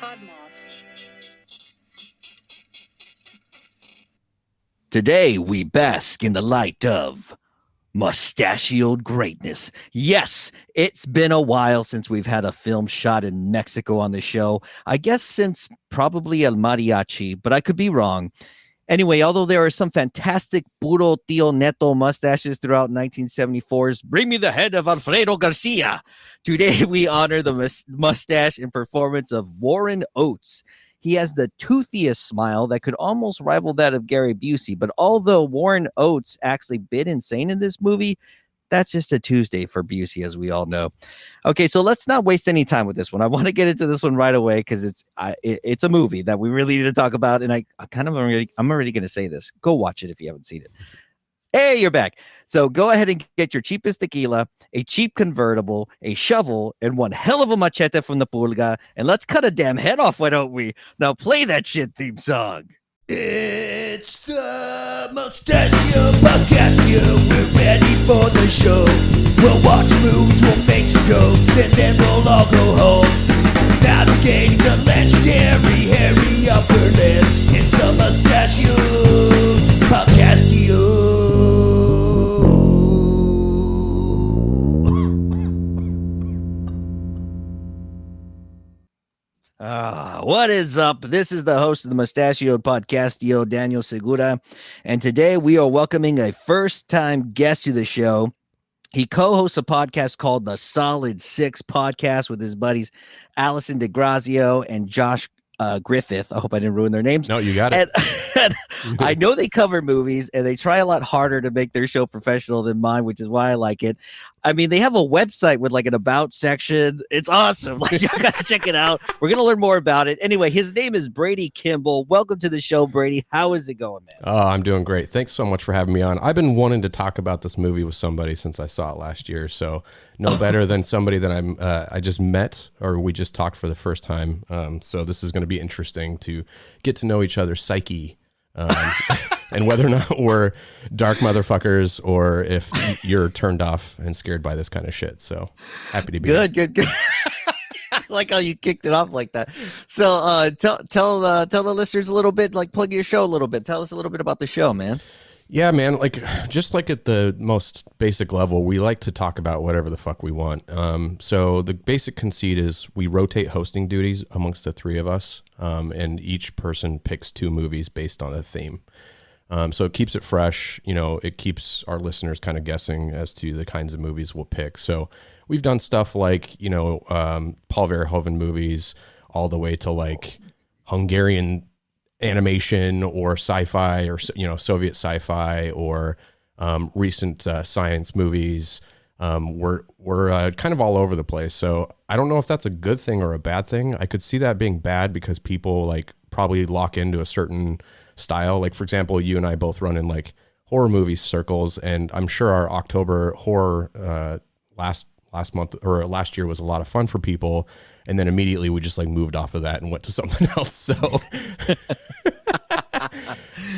Podmoth. Today, we bask in the light of mustachioed greatness. Yes, it's been a while since we've had a film shot in Mexico on the show. I guess since probably El Mariachi, but I could be wrong. Anyway, although there are some fantastic puro tío neto mustaches throughout 1974's Bring Me the Head of Alfredo Garcia, today we honor the mus- mustache and performance of Warren Oates. He has the toothiest smile that could almost rival that of Gary Busey. But although Warren Oates actually bit insane in this movie, that's just a Tuesday for Busey, as we all know. Okay, so let's not waste any time with this one. I want to get into this one right away because it's I, it, it's a movie that we really need to talk about, and I, I kind of already I'm already going to say this. Go watch it if you haven't seen it. Hey, you're back. So go ahead and get your cheapest tequila, a cheap convertible, a shovel, and one hell of a machete from the pulga, and let's cut a damn head off, why don't we? Now play that shit theme song. It's the Mustachio Podcast. We're ready for the show. We'll watch movies, we'll make jokes, and then we'll all go home. Navigating the legendary hairy upper lips. It's the Mustachio Podcast. Ah, what is up? This is the host of the Mustachioed Podcast, Yo Daniel Segura, and today we are welcoming a first-time guest to the show. He co-hosts a podcast called the Solid Six Podcast with his buddies Allison DeGrazio and Josh uh, Griffith. I hope I didn't ruin their names. No, you got it. And, and I know they cover movies and they try a lot harder to make their show professional than mine, which is why I like it. I mean, they have a website with like an about section. It's awesome. Like, you gotta check it out. We're gonna learn more about it. Anyway, his name is Brady Kimball. Welcome to the show, Brady. How is it going, man? Oh, I'm doing great. Thanks so much for having me on. I've been wanting to talk about this movie with somebody since I saw it last year. So no better than somebody that I'm uh, I just met or we just talked for the first time. Um, so this is going to be interesting to get to know each other's psyche. Um, and whether or not we're dark motherfuckers or if you're turned off and scared by this kind of shit. So happy to be here. Good, good, good. I like how you kicked it off like that. So, uh, tell tell uh, tell the listeners a little bit, like plug your show a little bit. Tell us a little bit about the show, man. Yeah, man. Like, just like at the most basic level, we like to talk about whatever the fuck we want. Um, so the basic conceit is we rotate hosting duties amongst the three of us, um, and each person picks two movies based on a theme. Um, so it keeps it fresh. You know, it keeps our listeners kind of guessing as to the kinds of movies we'll pick. So we've done stuff like you know um, Paul Verhoeven movies, all the way to like Hungarian animation or sci-fi or you know Soviet sci-fi or um, recent uh, science movies. Um, we're we're uh, kind of all over the place. So I don't know if that's a good thing or a bad thing. I could see that being bad because people like probably lock into a certain style. Like for example, you and I both run in like horror movie circles, and I'm sure our October horror uh, last last month or last year was a lot of fun for people. And then immediately we just like moved off of that and went to something else. So,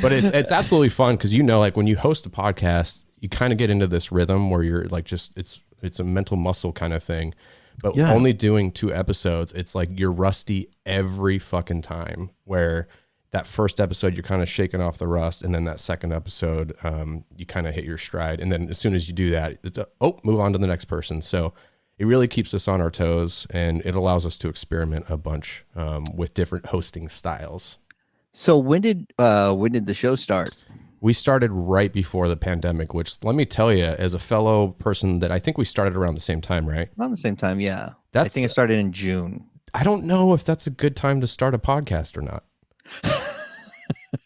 but it's it's absolutely fun because you know, like when you host a podcast, you kind of get into this rhythm where you're like just it's it's a mental muscle kind of thing. But Yeah. only doing two episodes, it's like you're rusty every fucking time. Where that first episode you're kind of shaking off the rust, and then that second episode um, you kind of hit your stride, and then as soon as you do that, it's a, oh move on to the next person. So it really keeps us on our toes, and it allows us to experiment a bunch um, with different hosting styles. So when did uh when did the show start? We started right before the pandemic, which let me tell you, as a fellow person, that I think we started around the same time, right? Around the same time, yeah. I That's think it started in June. I don't know if that's a good time to start a podcast or not.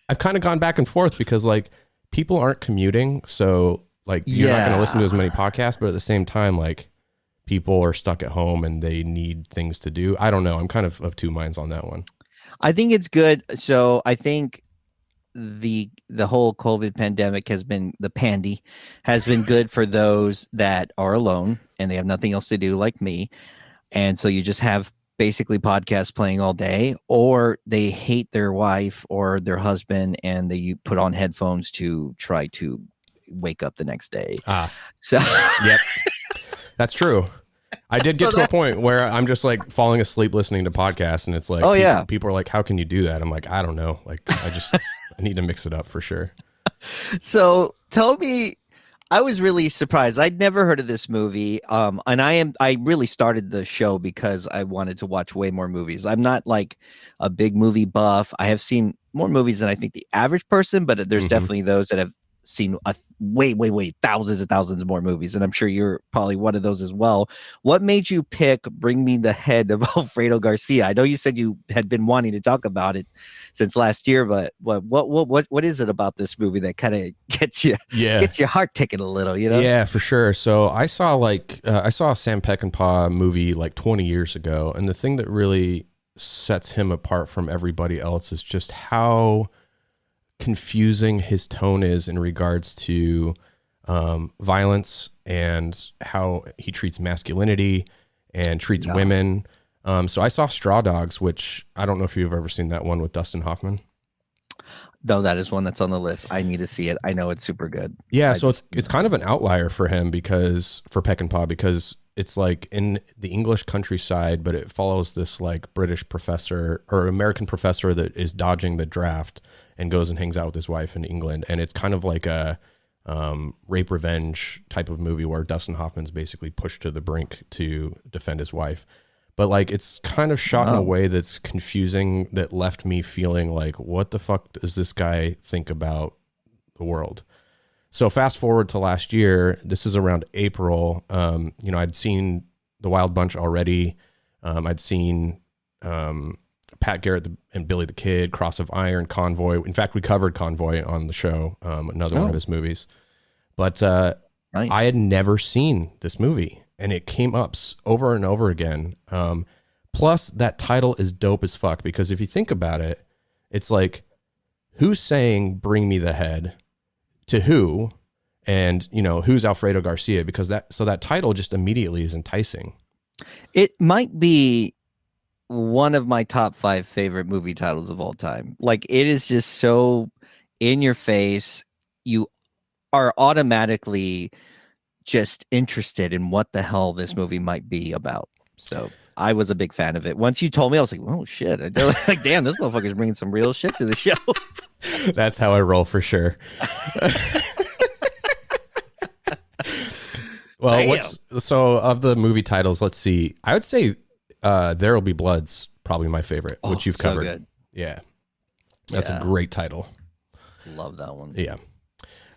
I've kind of gone back and forth because like people aren't commuting, so like you're not going to listen to as many podcasts, but at the same time, like people are stuck at home and they need things to do. I don't know. I'm kind of of two minds on that one. I think it's good. So I think the the whole COVID pandemic has been the pandy has been good for those that are alone and they have nothing else to do, like me. And so you just have basically podcasts playing all day, or they hate their wife or their husband and they put on headphones to try to wake up the next day. Ah, So yep, that's true. I did get to a point where I'm just like falling asleep listening to podcasts, and it's like, Oh, pe- yeah. people are like, "How can you do that?" I'm like, I don't know. Like, I just I need to mix it up for sure. So tell me, I was really surprised. I'd never heard of this movie. Um, and I am I really started the show because I wanted to watch way more movies. I'm not like a big movie buff. I have seen more movies than I think the average person, but there's Mhm. definitely those that have seen a way, way, way thousands and thousands more movies. And I'm sure you're probably one of those as well. What made you pick Bring Me the Head of Alfredo Garcia? I know you said you had been wanting to talk about it since last year, but what what what what, what is it about this movie that kind of gets you Yeah. gets your heart ticking a little, you know? Yeah, for sure. So I saw like uh, I saw a Sam Peckinpah movie like 20 years ago, and the thing that really sets him apart from everybody else is just how confusing his tone is in regards to um, violence and how he treats masculinity and treats Yeah. women. Um, so I saw Straw Dogs, which I don't know if you've ever seen that one with Dustin Hoffman. No, that is one that's on the list. I need to see it. I know it's super good. Yeah, I so just- it's it's kind of an outlier for him because for Peckinpah because it's like in the English countryside, but it follows this like British professor or American professor that is dodging the draft and goes and hangs out with his wife in England, and it's kind of like a um, rape revenge type of movie where Dustin Hoffman's basically pushed to the brink to defend his wife. But like it's kind of shot in a way that's confusing that left me feeling like what the fuck does this guy think about the world? So fast forward to last year, this is around April. Um, you know, I'd seen the Wild Bunch already. Um, I'd seen um, Pat Garrett and Billy the Kid, Cross of Iron, Convoy. In fact, we covered Convoy on the show, um, another one Oh. of his movies. But uh, Nice. I had never seen this movie, and it came up over and over again. Um, plus, that title is dope as fuck because if you think about it, it's like, who's saying "Bring me the head" to who, and you know who's Alfredo Garcia? Because that so that title just immediately is enticing. it might be one of my top five favorite movie titles of all time. Like it is just so in your face. You are automatically just interested in what the hell this movie might be about. So I was a big fan of it. Once you told me, I was like, "Oh shit!" Like, damn, this motherfucker's bringing some real shit to the show. That's how I roll for sure. well, Damn. what's so of the movie titles? Let's see. I would say uh, "There Will Be Blood's probably my favorite, which Oh, you've so covered. good. Yeah, that's Yeah. a great title. Love that one. Yeah.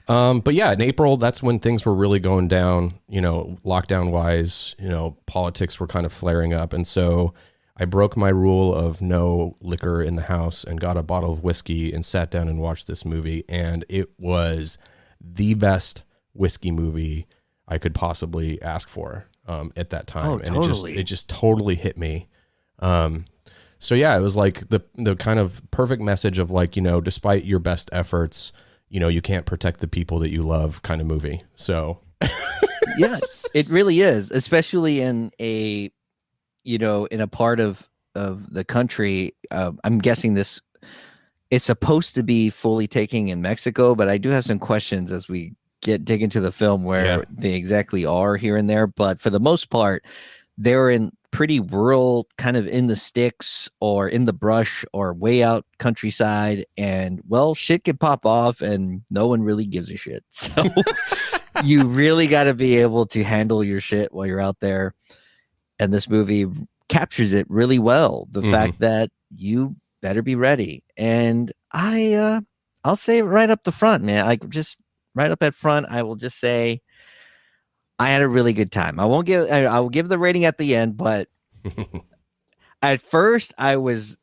Um, but yeah, in April, that's when things were really going down, you know, lockdown wise, you know, politics were kind of flaring up. And so I broke my rule of no liquor in the house and got a bottle of whiskey and sat down and watched this movie. And it was the best whiskey movie I could possibly ask for um, at that time. Oh, and it just, totally. it just totally hit me. Um, so yeah, it was like the the kind of perfect message of like you know, despite your best efforts, you know, you can't protect the people that you love, kind of movie. So yes it really is especially in a you know in a part of of the country uh, i'm guessing this is supposed to be fully taking in mexico but i do have some questions as we get dig into the film where Yeah. they exactly are here and there but for the most part they're in pretty rural kind of in the sticks or in the brush or way out countryside and well shit could pop off and no one really gives a shit. So you really got to be able to handle your shit while you're out there. And this movie captures it really well the Mhm. fact that you better be ready. And i uh i'll say right up the front man like just right up at front i will just say i had a really good time. I won't give i, I will give the rating at the end but at first i was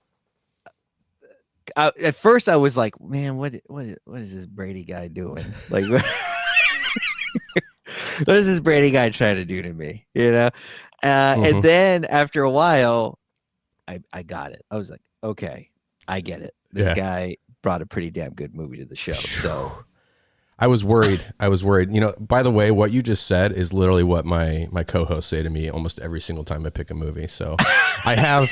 I, at first i was like man what what is, what is this brady guy doing? Like what is this brady guy trying to do to me? You know? Uh, Mhm. and then after a while i i got it. I was like okay i get it. This Yeah. guy brought a pretty damn good movie to the show. So I was worried. I was worried. You know, by the way, what you just said is literally what my my co-hosts say to me almost every single time I pick a movie. So I have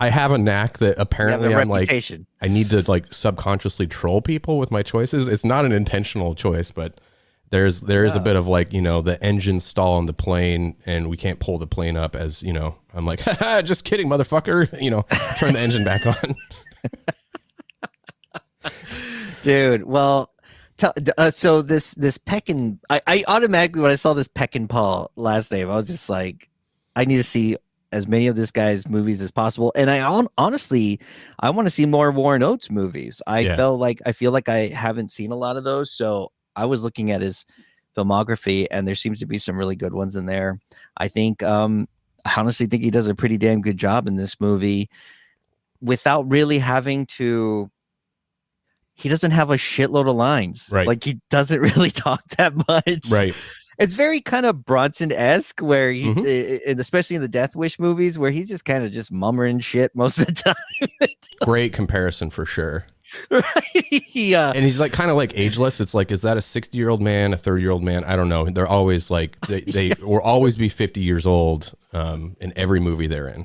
I have a knack that apparently I'm like I need to like subconsciously troll people with my choices. It's not an intentional choice, but There's there is a bit of like you know the engine stall on the plane and we can't pull the plane up as you know I'm like Haha, just kidding motherfucker you know turn the engine back on dude. Well, tell uh, so this this Peckin, I, I automatically when I saw this Peckinpah last name, I was just like, I need to see as many of this guy's movies as possible. And I hon- honestly, I want to see more Warren Oates movies. I Yeah. felt like I feel like I haven't seen a lot of those, so I was looking at his filmography, and there seems to be some really good ones in there. I think, um, I honestly think he does a pretty damn good job in this movie, without really having to he doesn't have a shitload of lines. Right. Like he doesn't really talk that much. right It's very kind of Bronson esque, where he, Mhm. i- i- and especially in the Death Wish movies, where he's just kind of just mummering shit most of the time. great comparison for sure right? He, uh, and he's like kind of like ageless it's like is that a 60 year old man a 30 year old man I don't know they're always like they, they Yes. will always be 50 years old um, in every movie they're in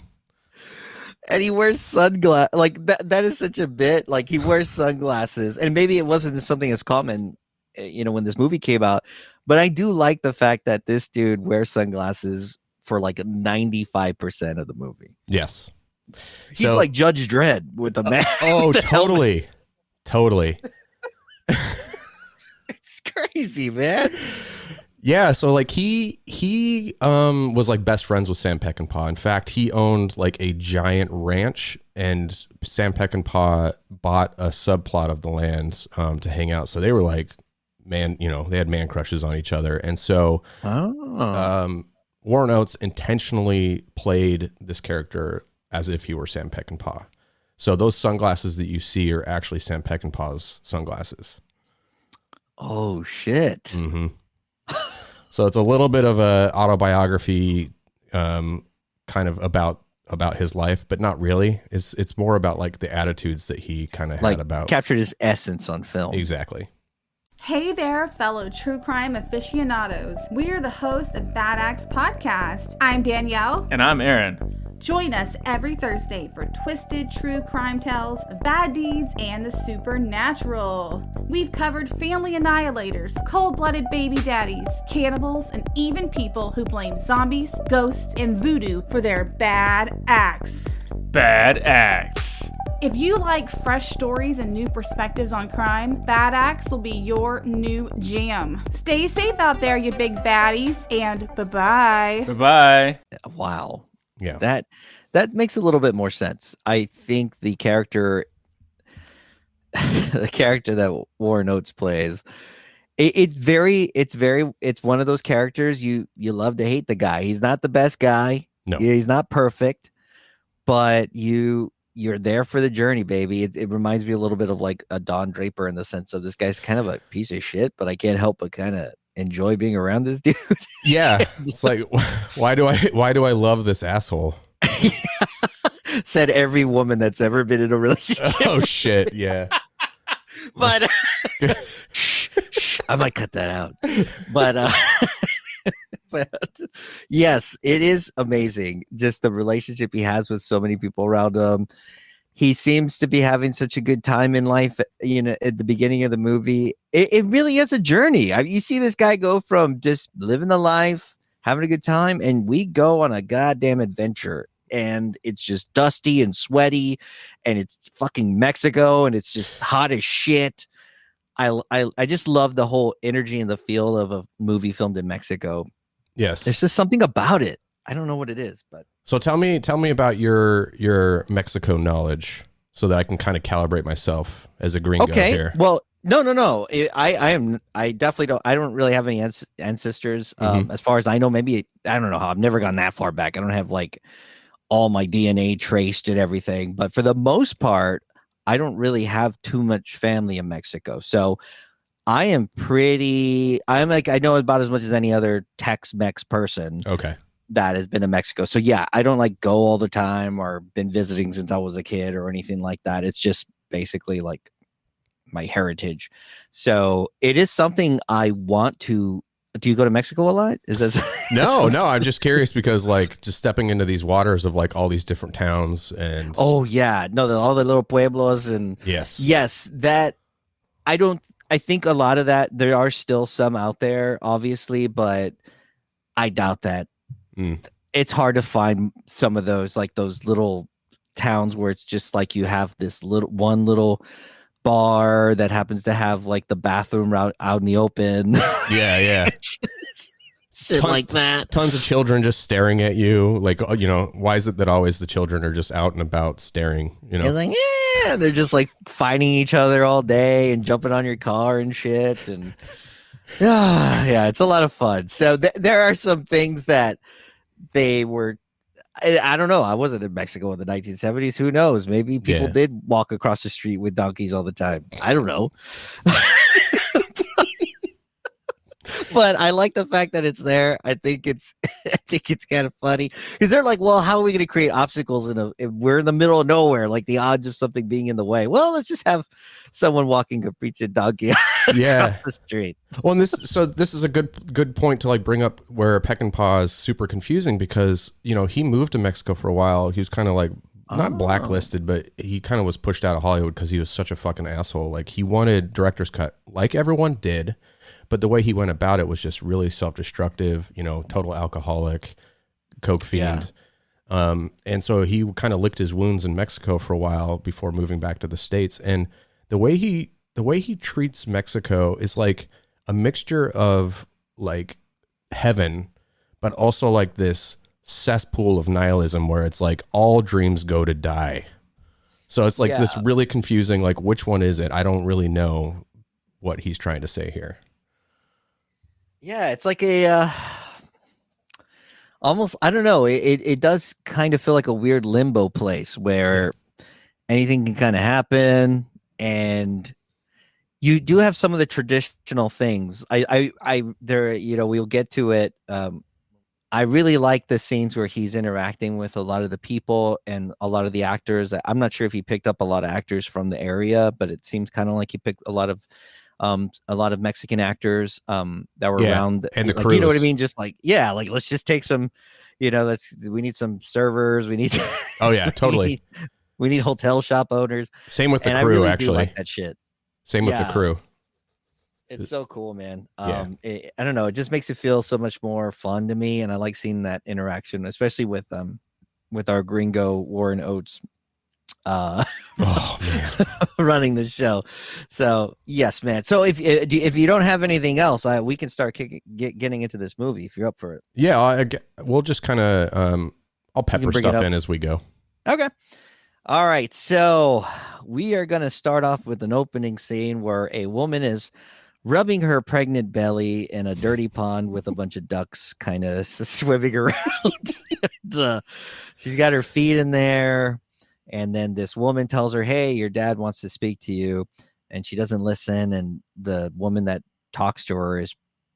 and he wears sunglasses. Like that. That is such a bit. Like he wears sunglasses, and maybe it wasn't something as common, uh, you know, when this movie came out. But I do like the fact that this dude wears sunglasses for like ninety five percent of the movie. yes He's So- like Judge Dredd with a mask. oh the helmet. totally totally It's crazy, man. Yeah, so like he he um was like best friends with Sam Peckinpah. In fact, he owned like a giant ranch, and Sam Peckinpah bought a subplot of the land um, to hang out. So they were like man, you know, they had man crushes on each other, and so Oh, um, Warren Oates intentionally played this character as if he were Sam Peckinpah. So those sunglasses that you see are actually Sam Peckinpah's sunglasses. oh shit. hmm so it's a little bit of a autobiography, um, kind of about about his life, but not really. It's it's more about like the attitudes that he kind of had about captured his essence on film. exactly. Hey there, fellow true crime aficionados. We're the host of Bad Acts Podcast. I'm Danielle. And I'm Aaron. Join us every Thursday for twisted true crime tales of bad deeds and the supernatural. We've covered family annihilators, cold blooded baby daddies, cannibals, and even people who blame zombies, ghosts, and voodoo for their bad acts. Bad acts. If you like fresh stories and new perspectives on crime, Bad Acts will be your new jam. Stay safe out there, you big baddies, and bye bye. Bye bye. Wow. Yeah. That that makes a little bit more sense. I think the character the character that Warren Oates plays it, it very it's very it's one of those characters you you love to hate the guy. He's not the best guy. No. He's not perfect, but you you're there for the journey, baby. It, it reminds me a little bit of like a Don Draper in the sense of this guy's kind of a piece of shit, but I can't help but kind of enjoy being around this dude. Yeah. It's like why do I why do I love this asshole? Said every woman that's ever been in a relationship. Oh shit. Yeah. but shh, shh, I might cut that out. But uh but yes, it is amazing just the relationship he has with so many people around him. He seems to be having such a good time in life, you know, at the beginning of the movie. It, it really is a journey. I, you see this guy go from just living the life, having a good time, and we go on a goddamn adventure. And it's just dusty and sweaty, and it's fucking Mexico, and it's just hot as shit. I, I I just love the whole energy and the feel of a movie filmed in Mexico. Yes. There's just something about it. I don't know what it is, but So tell me tell me about your your Mexico knowledge so that I can kind of calibrate myself as a gringo okay. here. Well, no, no, no. I I am I definitely don't. I don't really have any ancestors. Um, Mm-hmm. as far as I know, maybe I don't know how. I've never gone that far back. I don't have like all my DNA traced and everything. But for the most part, I don't really have too much family in Mexico. So I am pretty. I'm like I know about as much as any other Tex-Mex person. Okay. that has been in Mexico. So yeah, I don't like go all the time or been visiting since I was a kid or anything like that. It's just basically like my heritage. So it is something I want to do you go to Mexico a lot? Is that No, no, I'm just curious because like just stepping into these waters of like all these different towns and Oh yeah, no, the, all the little pueblos and yes. yes, that I don't I think a lot of that there are still some out there, obviously, but I doubt that. Mm. It's hard to find some of those like those little towns where it's just like you have this little one little bar that happens to have like the bathroom out out in the open. Yeah, yeah. Shit Tons- like that. Tons of children just staring at you. Like, oh, you know, why is it that always the children are just out and about staring? You know, like, yeah, they're just like fighting each other all day and jumping on your car and shit. And yeah, yeah, it's a lot of fun. So th- there are some things that they were. I, I don't know. I wasn't in Mexico in the 1970s. Who knows? Maybe people Yeah. did walk across the street with donkeys all the time. I don't know. but I like the fact that it's there. I think it's I think it's kind of funny because they're like, well, how are we going to create obstacles in a? If we're in the middle of nowhere, like the odds of something being in the way. Well, let's just have someone walking a preaching donkey yeah. across the street. Well, and this so this is a good good point to like bring up where Peckinpah is super confusing because you know he moved to Mexico for a while. He was kind of like not Oh. blacklisted, but he kind of was pushed out of Hollywood because he was such a fucking asshole. Like he wanted director's cut, like everyone did, but the way he went about it was just really self destructive. You know, total alcoholic, coke fiend. Um, and so he kind of licked his wounds in Mexico for a while before moving back to the states. And the way he the way he treats Mexico is like a mixture of like heaven, but also like this cesspool of nihilism where it's like all dreams go to die. So it's like this really confusing. Like which one is it? I don't really know what he's trying to say here. Yeah, it's like a uh, almost. I don't know. It, it it does kind of feel like a weird limbo place where anything can kind of happen, and you do have some of the traditional things. I I I there. You know, we'll get to it. Um, I really like the scenes where he's interacting with a lot of the people and a lot of the actors. I'm not sure if he picked up a lot of actors from the area, but it seems kind of like he picked a lot of um a lot of Mexican actors um that were Yeah, around and the like, you know what I mean? Just like yeah, like let's just take some, you know, let's we need some servers, we need Oh yeah, we totally. need, we need hotel shop owners. Same with the and crew really actually. like that shit. Same with Yeah. the crew. It's so cool, man. Yeah. Um, it, I don't know. It just makes it feel so much more fun to me, and I like seeing that interaction, especially with um, with our gringo Warren Oates, uh, Oh running the show. So yes, man. So if if you- don't have anything else, I, we can start kicking, get, getting into this movie if you're up for it. Yeah, I, I we'll just kind of um, I'll pepper stuff in as we go. Okay. All right. So we are going to start off with an opening scene where a woman is rubbing her pregnant belly in a dirty pond with a bunch of ducks kind of swimming around. And, uh, she's got her feet in there. And then this woman tells her, Hey, your dad wants to speak to you. And she doesn't listen. And the woman that talks to her is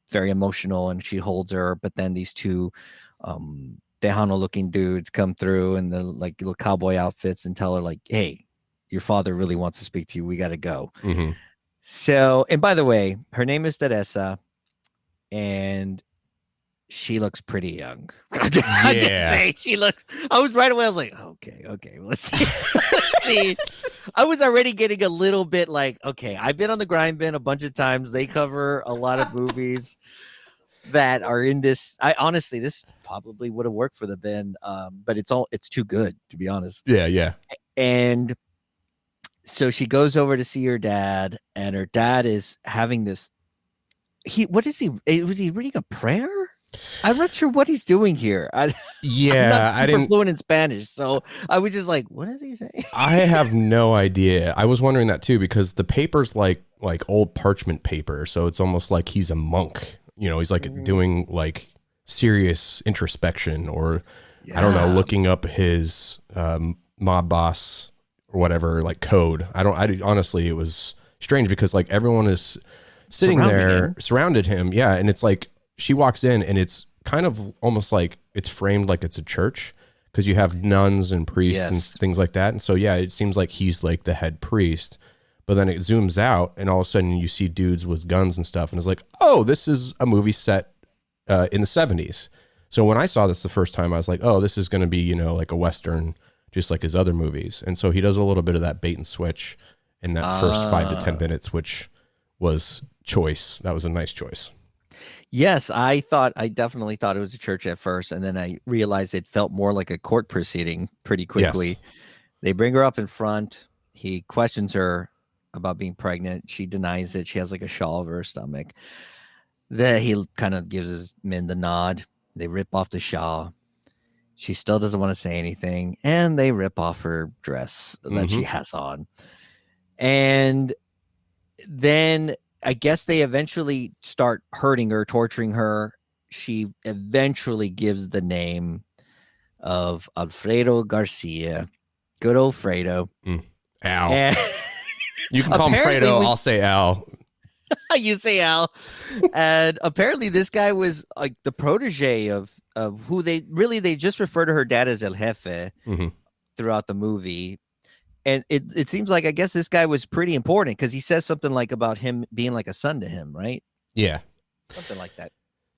very emotional and she holds her. But then these two um Tejano looking dudes come through in the like little cowboy outfits and tell her like, "Hey, your father really wants to speak to you. We got to go." hmm So, and by the way, her name is Teresa, and she looks pretty young. I just say she looks. I was right away. I was like, okay, okay, let's see. let's see. I was already getting a little bit like, okay, I've been on the grind bin a bunch of times. They cover a lot of movies that are in this. I honestly, this probably would have worked for the bin, um, but it's all it's too good to be honest Yeah, yeah. and so she goes over to see her dad and her dad is having this he what is he eh, was he reading a prayer i'm not sure what he's doing here I, I'm Yeah, I didn't. fluent in spanish so i was just like what is he saying I have no idea. I was wondering that too because the paper's like like old parchment paper, so it's almost like he's a monk. You know, he's like Mm. doing like serious introspection, or I don't know, looking up his um, mob boss or whatever like code. I don't. I honestly, it was strange because like everyone is sitting there, him. surrounded him. Yeah, and it's like she walks in, and it's kind of almost like it's framed like it's a church because you have nuns and priests and things like that. And so yeah, it seems like he's like the head priest. But then it zooms out, and all of a sudden you see dudes with guns and stuff, and it's like, oh, this is a movie set uh, in the '70s. So when I saw this the first time, I was like, oh, this is going to be you know like a western, just like his other movies. And so he does a little bit of that bait and switch in that first five to ten Ah. minutes, which was choice. That was a nice choice. Yes, I thought I definitely thought it was a church at first, and then I realized it felt more like a court proceeding pretty quickly. Yes. They bring her up in front. He questions her about being pregnant. She denies it. She has like a shawl over her stomach. Then he kind of gives his men the nod. They rip off the shawl. She still doesn't want to say anything, and they rip off her dress that she mm-hmm. has on. And then I guess they eventually start hurting her, torturing her. She eventually gives the name of Alfredo Garcia. Good old Fredo. Al. And You can call him Fredo. we- I'll say Al. you say Al. And apparently this guy was like the protege of of who they really they just refer to her dad as El Jefe Mhm. throughout the movie. And it, it seems like I guess this guy was pretty important because he says something like about him being like a son to him, right? Yeah. Something like that.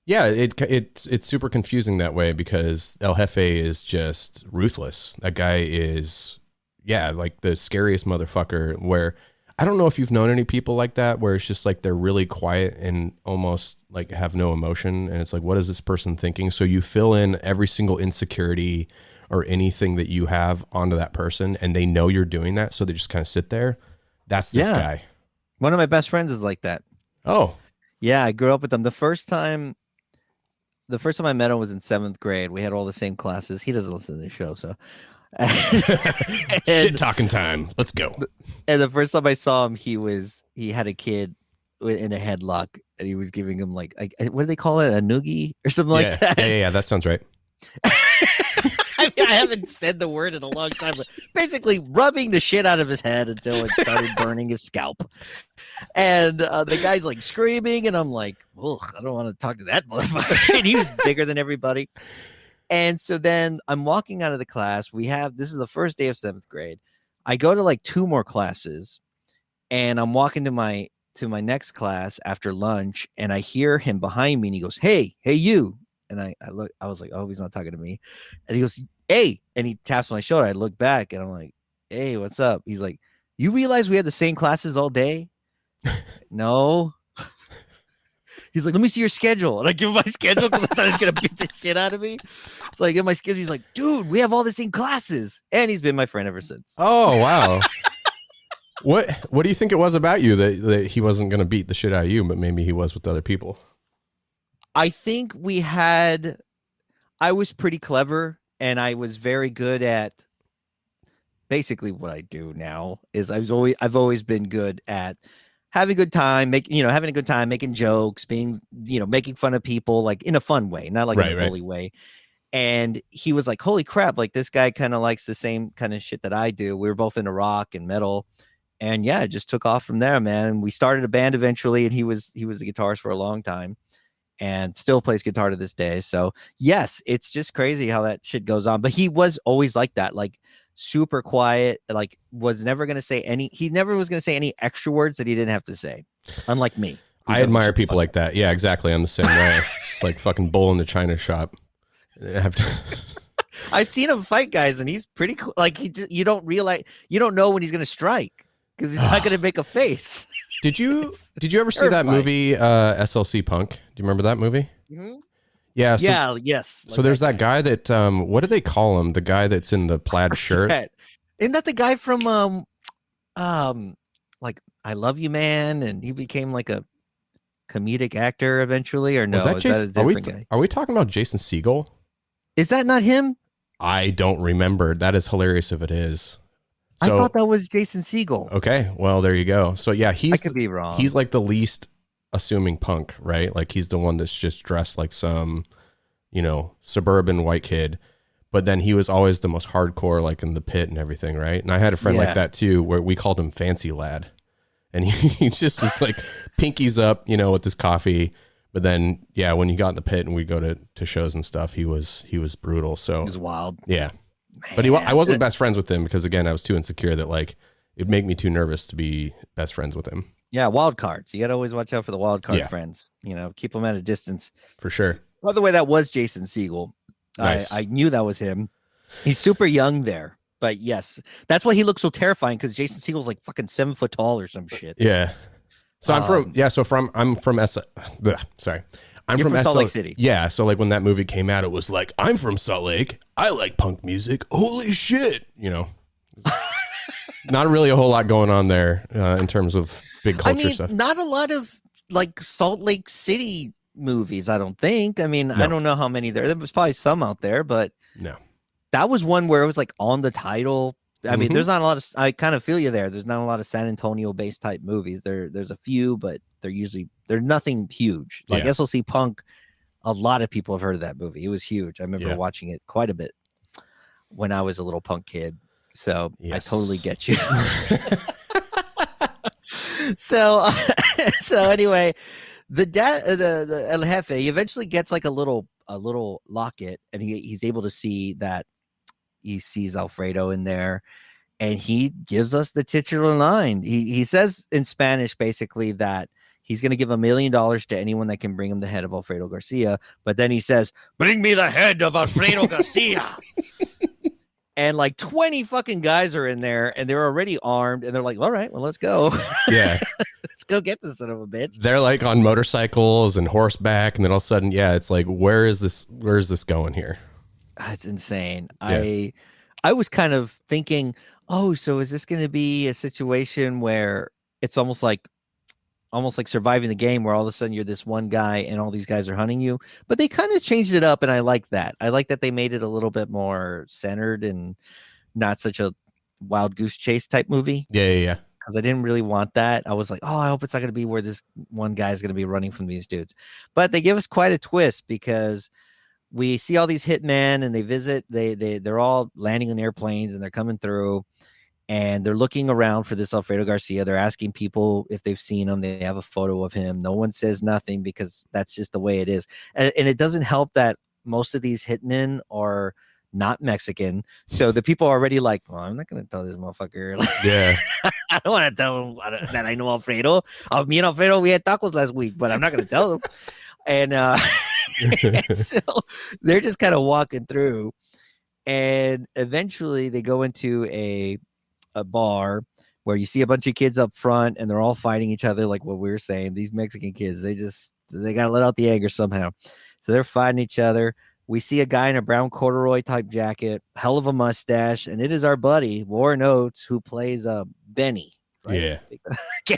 Yeah, it it's it's super confusing that way because El Jefe is just ruthless. That guy is yeah, like the scariest motherfucker where I don't know if you've known any people like that where it's just like they're really quiet and almost like have no emotion and it's like what is this person thinking? So you fill in every single insecurity or anything that you have onto that person and they know you're doing that so they just kind of sit there. That's this Yeah. guy. One of my best friends is like that. Oh, Yeah, I grew up with them. The first time, the first time I met him was in seventh grade. We had all the same classes. He doesn't listen to the show, so. shit talking time. Let's go. and the first time I saw him, he was he had a kid in a headlock, and he was giving him like I- what do they call it, a noogie or something yeah, like that. yeah, yeah, yeah, that sounds right. I haven't said the word in a long time, but basically rubbing the shit out of his head until it started burning his scalp. And uh, the guy's like screaming, and I'm like, Ugh, I don't want to talk to that motherfucker. and he was bigger than everybody. And so then I'm walking out of the class. We have this is the first day of seventh grade. I go to like two more classes, and I'm walking to my to my next class after lunch, and I hear him behind me, and he goes, "Hey, hey, you!" And I I look, I was like, "Oh, he's not talking to me." And he goes, "Hey," and he taps on my shoulder. I look back, and I'm like, "Hey, what's up?" He's like, "You realize we had the same classes all day?" no. He's like, let me see your schedule. And I give him my schedule because I thought he was gonna beat the shit out of me. So I give him my schedule. He's like, dude, we have all the same classes. And he's been my friend ever since. Oh wow. what what do you think it was about you that, that he wasn't gonna beat the shit out of you, but maybe he was with other people? I think we had I was pretty clever and I was very good at basically what I do now is I was always I've always been good at having a good time, making you know, having a good time, making jokes, being, you know, making fun of people like in a fun way, not like Right, in a right. bully way. And he was like, Holy crap, like this guy kind of likes the same kind of shit that I do. We were both into rock and metal. And yeah, it just took off from there, man. And we started a band eventually, and he was he was the guitarist for a long time and still plays guitar to this day. So yes, it's just crazy how that shit goes on. But he was always like that, like super quiet, like was never gonna say any he never was gonna say any extra words that he didn't have to say. Unlike me. I admire people like that. Yeah, exactly. I'm the same way. It's like fucking bull in the china shop. I have to- I've seen him fight guys, and he's pretty cool. Like he, just, you don't realize, you don't know when he's gonna strike because he's not gonna make a face. Did you did you ever see that terrifying. movie uh, SLC Punk? Do you remember that movie? Yeah. So, yeah, yes. So there's that guy that um, what do they call him? The guy that's in the plaid shirt. Isn't that the guy from um um like I Love You Man and he became like a comedic actor eventually or no? Was that is Jason? that a are we different guy? are we talking about Jason Segel? Is that not him? I don't remember. That is hilarious if it is. I thought that was Jason Segel. okay, well there you go. So yeah, I he's could be wrong. he's like the least assuming punk, right? Like he's the one that's just dressed like some, you know, suburban white kid. But then he was always the most hardcore, like in the pit and everything, right? And I had a friend Yeah. like that too, where we called him Fancy Lad, and he, he just was like pinkies up, you know, with his coffee. But then, yeah, when he got in the pit and we go to, to shows and stuff, he was he was brutal. So He was wild. yeah, but he wa- I wasn't best friends with him because again, I was too insecure that like it'd make me too nervous to be best friends with him Yeah, wild cards. You got to always watch out for the wild card Yeah. friends. You know, keep them at a distance. for sure. By the way, that was Jason Segel. Nice. I, I knew that was him. He's super young there, but yes, that's why he looks so terrifying because Jason Segel's like fucking seven foot tall or some shit. Yeah. So I'm from Um, yeah. So from I'm from S. sorry, I'm You're from Salt Lake City. Yeah. So like when that movie came out, it was like I'm from Salt Lake. I like punk music. Holy shit! You know, not really a whole lot going on there uh, in terms of big culture I mean, stuff. not a lot of like Salt Lake City movies. I don't think. I mean, I don't know how many there. There was probably some out there, but No. that was one where it was like on the title. I mean, Mhm. there's not a lot of. I kind of feel you there. There's not a lot of San Antonio based type movies. There, there's a few, but they're usually they're nothing huge. Like Yeah. SLC Punk, a lot of people have heard of that movie. It was huge. I remember Yeah. watching it quite a bit when I was a little punk kid. So I totally get you. so so anyway the dad uh, the, the el jefe he eventually gets like a little a little locket and he, he's able to see that he sees alfredo in there and he gives us the titular line he, he says in spanish basically that he's going to give a million dollars to anyone that can bring him the head of alfredo garcia but then he says bring me the head of alfredo garcia and like 20 fucking guys are in there and they're already armed and they're like all right well let's go yeah, let's go get this son of a bitch they're like on motorcycles and horseback, and then all of a sudden, yeah, it's like, where is this? Where is this going here? Ah, That's insane. I I was kind of thinking, oh, so is this going to be a situation where it's almost like almost like surviving the game where all of a sudden you're this one guy and all these guys are hunting you. But they kind of changed it up and I like that. I like that they made it a little bit more centered and not such a wild goose chase type movie Yeah, yeah, yeah. because I didn't really want that. I was like, oh, I hope it's not going to be where this one guy's going to be running from these dudes. But they give us quite a twist because we see all these hitmen and they visit. They they they're all landing on airplanes and they're coming through, and they're looking around for this Alfredo Garcia. They're asking people if they've seen him. They have a photo of him. No one says nothing because that's just the way it is. And, and it doesn't help that most of these hitmen are not Mexican. So the people are already like, well, I'm not going to tell this motherfucker. Like, Yeah. I don't want to tell him I that I know Alfredo. Uh, me and Alfredo, we had tacos last week, but I'm not going to tell them. And uh, so they're just kind of walking through, and eventually they go into a a bar where you see a bunch of kids up front, and they're all fighting each other, like what we were saying. These Mexican kids, they just they got to let out the anger somehow. So they're fighting each other. We see a guy in a brown corduroy type jacket, hell of a mustache, and it is our buddy Warren Oates who plays uh Benny. Yeah.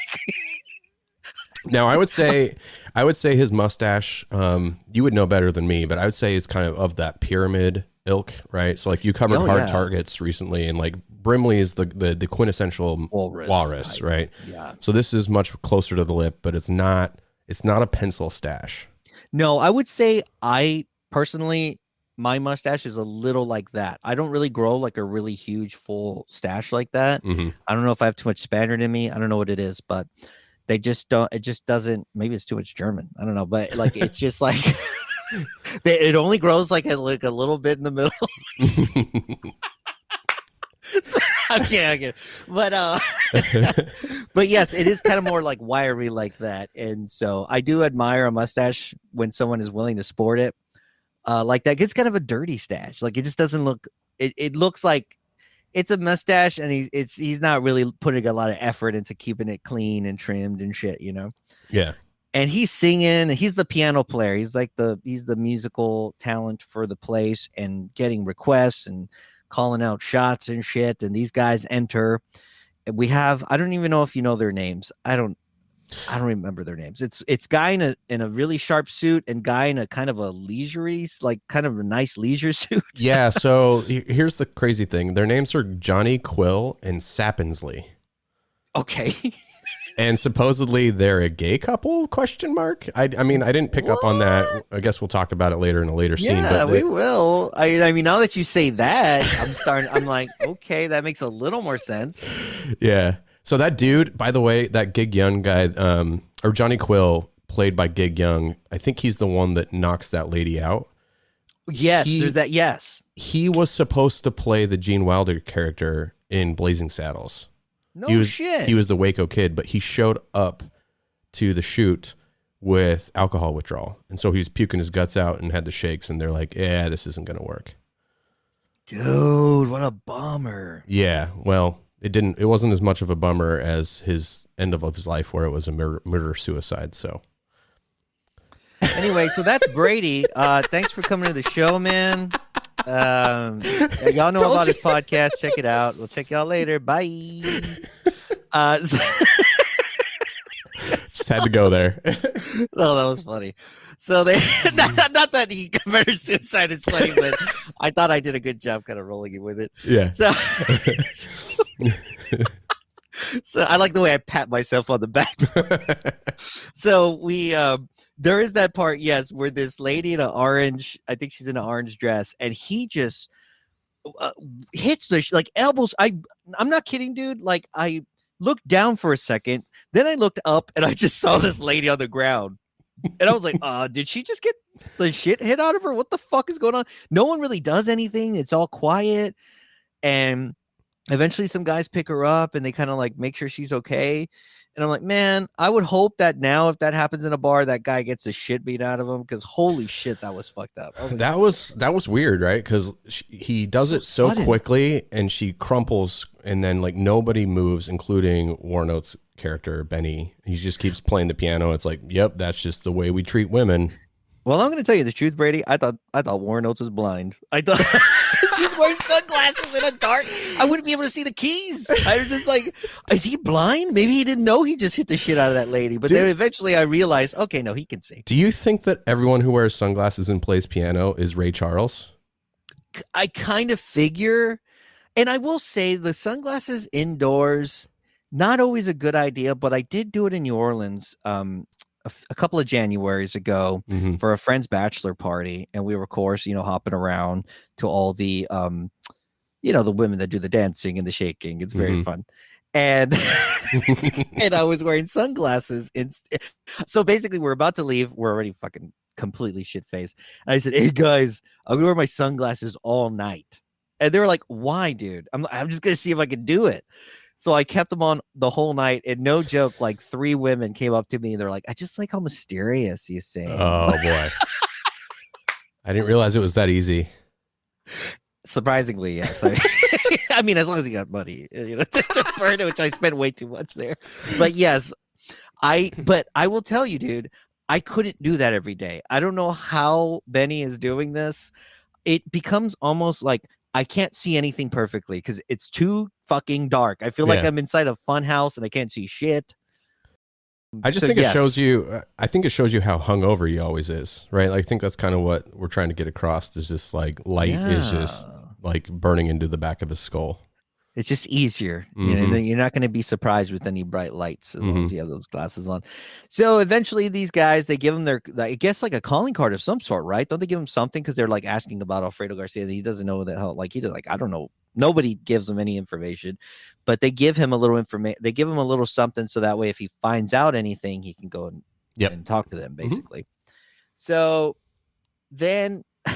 Now I would say I would say his mustache, um, you would know better than me, but I would say it's kind of of that pyramid ilk, right? So like you covered Oh, hard yeah. targets recently and like Brimley is the the, the quintessential Walrus walrus, right? Yeah. So this is much closer to the lip, but it's not it's not a pencil stash. No, I would say I personally my mustache is a little like that. I don't really grow like a really huge full stash like that. Mhm. I don't know if I have too much Spaniard in me. I don't know what it is, but they just don't. It just doesn't. Maybe it's too much German. I don't know, but like it's just like it only grows like a like a little bit in the middle. I'm kidding, I'm kidding. But uh, but yes, it is kind of more like wiry like that, and so I do admire a mustache when someone is willing to sport it uh, like that. It's kind of a dirty stash. Like it just doesn't look. It, it looks like it's a mustache, and he's it's he's not really putting a lot of effort into keeping it clean and trimmed and shit, you know. yeah. And he's singing. He's the piano player. He's like the he's the musical talent for the place, and getting requests and calling out shots and shit. And these guys enter. We have I don't even know if you know their names. I don't I don't remember their names. It's it's guy in a in a really sharp suit and guy in a kind of a leisurey, like kind of a nice leisure suit. yeah, so here's the crazy thing. Their names are Johnny Quill and Sappensly. Okay. And supposedly they're a gay couple? Question mark. I, I mean, I didn't pick up on that. I guess we'll talk about it later in a later scene. yeah, But we they- will. I I mean, now that you say that, I'm starting. I'm like, okay, that makes a little more sense. yeah. So that dude, by the way, that Gig Young guy, um, or Johnny Quill, played by Gig Young. I think he's the one that knocks that lady out. Yes, He- there's that. Yes. He was supposed to play the Gene Wilder character in Blazing Saddles. No he was shit. he was the Waco kid, but he showed up to the shoot with alcohol withdrawal, and so he was puking his guts out and had the shakes, and they're like, "Yeah, this isn't gonna work." Dude, what a bummer. Yeah, well, it didn't. It wasn't as much of a bummer as his end of his life, where it was a murder, murder suicide. So Anyway, so that's Brady. Uh, thanks for coming to the show, man. Um, y'all know Told about you. his podcast. Check it out. We'll check y'all later. Bye. Uh, so- just had to go there. no, that was funny. So they not, not that he committed suicide is funny, but I thought I did a good job kind of rolling it with it. yeah. So, so I like the way I pat myself on the back. So we um there is that part, yes, where this lady in an orange, I think she's in an orange dress, and he just uh, hits the like elbows. I I'm not kidding, dude. Like I looked down for a second, then I looked up and I just saw this lady on the ground. And I was like, uh, did she just get the shit hit out of her? What the fuck is going on? No one really does anything. It's all quiet. And eventually some guys pick her up and they kind of like make sure she's okay. And I'm like, man, I would hope that now if that happens in a bar, that guy gets the shit beat out of him because holy shit, that was fucked up. Was like, That was that was weird, right? Because he does So it so sudden. quickly, and she crumples, and then like nobody moves, including Warren Oates's character Benny. He just keeps playing the piano. It's like, yep, that's just the way we treat women. Well, I'm going to tell you the truth, Brady. I thought I thought Warren Oates was blind. I thought wearing sunglasses in a dark. I wouldn't be able to see the keys. I was just like, is he blind? Maybe he didn't know he just hit the shit out of that lady. But then eventually I realized, okay, no, he can see. Do you think that everyone who wears sunglasses and plays piano is Ray Charles? I kind of figure, and I will say the sunglasses indoors, not always a good idea. But I did do it in New Orleans um, a, a couple of Januaries ago. Mm-hmm. for a friend's bachelor party and we were of course you know hopping around to all the um you know the women that do the dancing and the shaking it's very Mhm. fun and and i was wearing sunglasses and so basically we're about to leave we're already fucking completely shit faced and i said hey guys i'm gonna wear my sunglasses all night and they were like why dude i'm, I'm just gonna see if i can do it so I kept them on the whole night, and no joke, like three women came up to me and they're like, "I just like how mysterious you sing." Oh boy, I didn't realize it was that easy. Surprisingly, yes. I, I mean, as long as you got money, uh, you know, to, to burn it, which I spent way too much there. But yes, I. But I will tell you, dude, I couldn't do that every day. I don't know how Benny is doing this. It becomes almost like I can't see anything perfectly because it's too fucking dark. I feel like Yeah. I'm inside a fun house and I can't see shit. I just So, think it yes. shows you. uh, I think it shows you how hungover he always is, right? Like, I think that's kind of what we're trying to get across. There's this like light is just like burning into the back of his skull. It's just easier. You know, Mhm. you're not going to be surprised with any bright lights as long Mhm. as you have those glasses on. So eventually, these guys they give him their, I guess, like a calling card of some sort, right? Don't they give him something because they're like asking about Alfredo Garcia? He doesn't know the hell. Like he does. Like I don't know. Nobody gives him any information, but they give him a little information. They give him a little something so that way, if he finds out anything, he can go and Yep. and talk to them basically. So then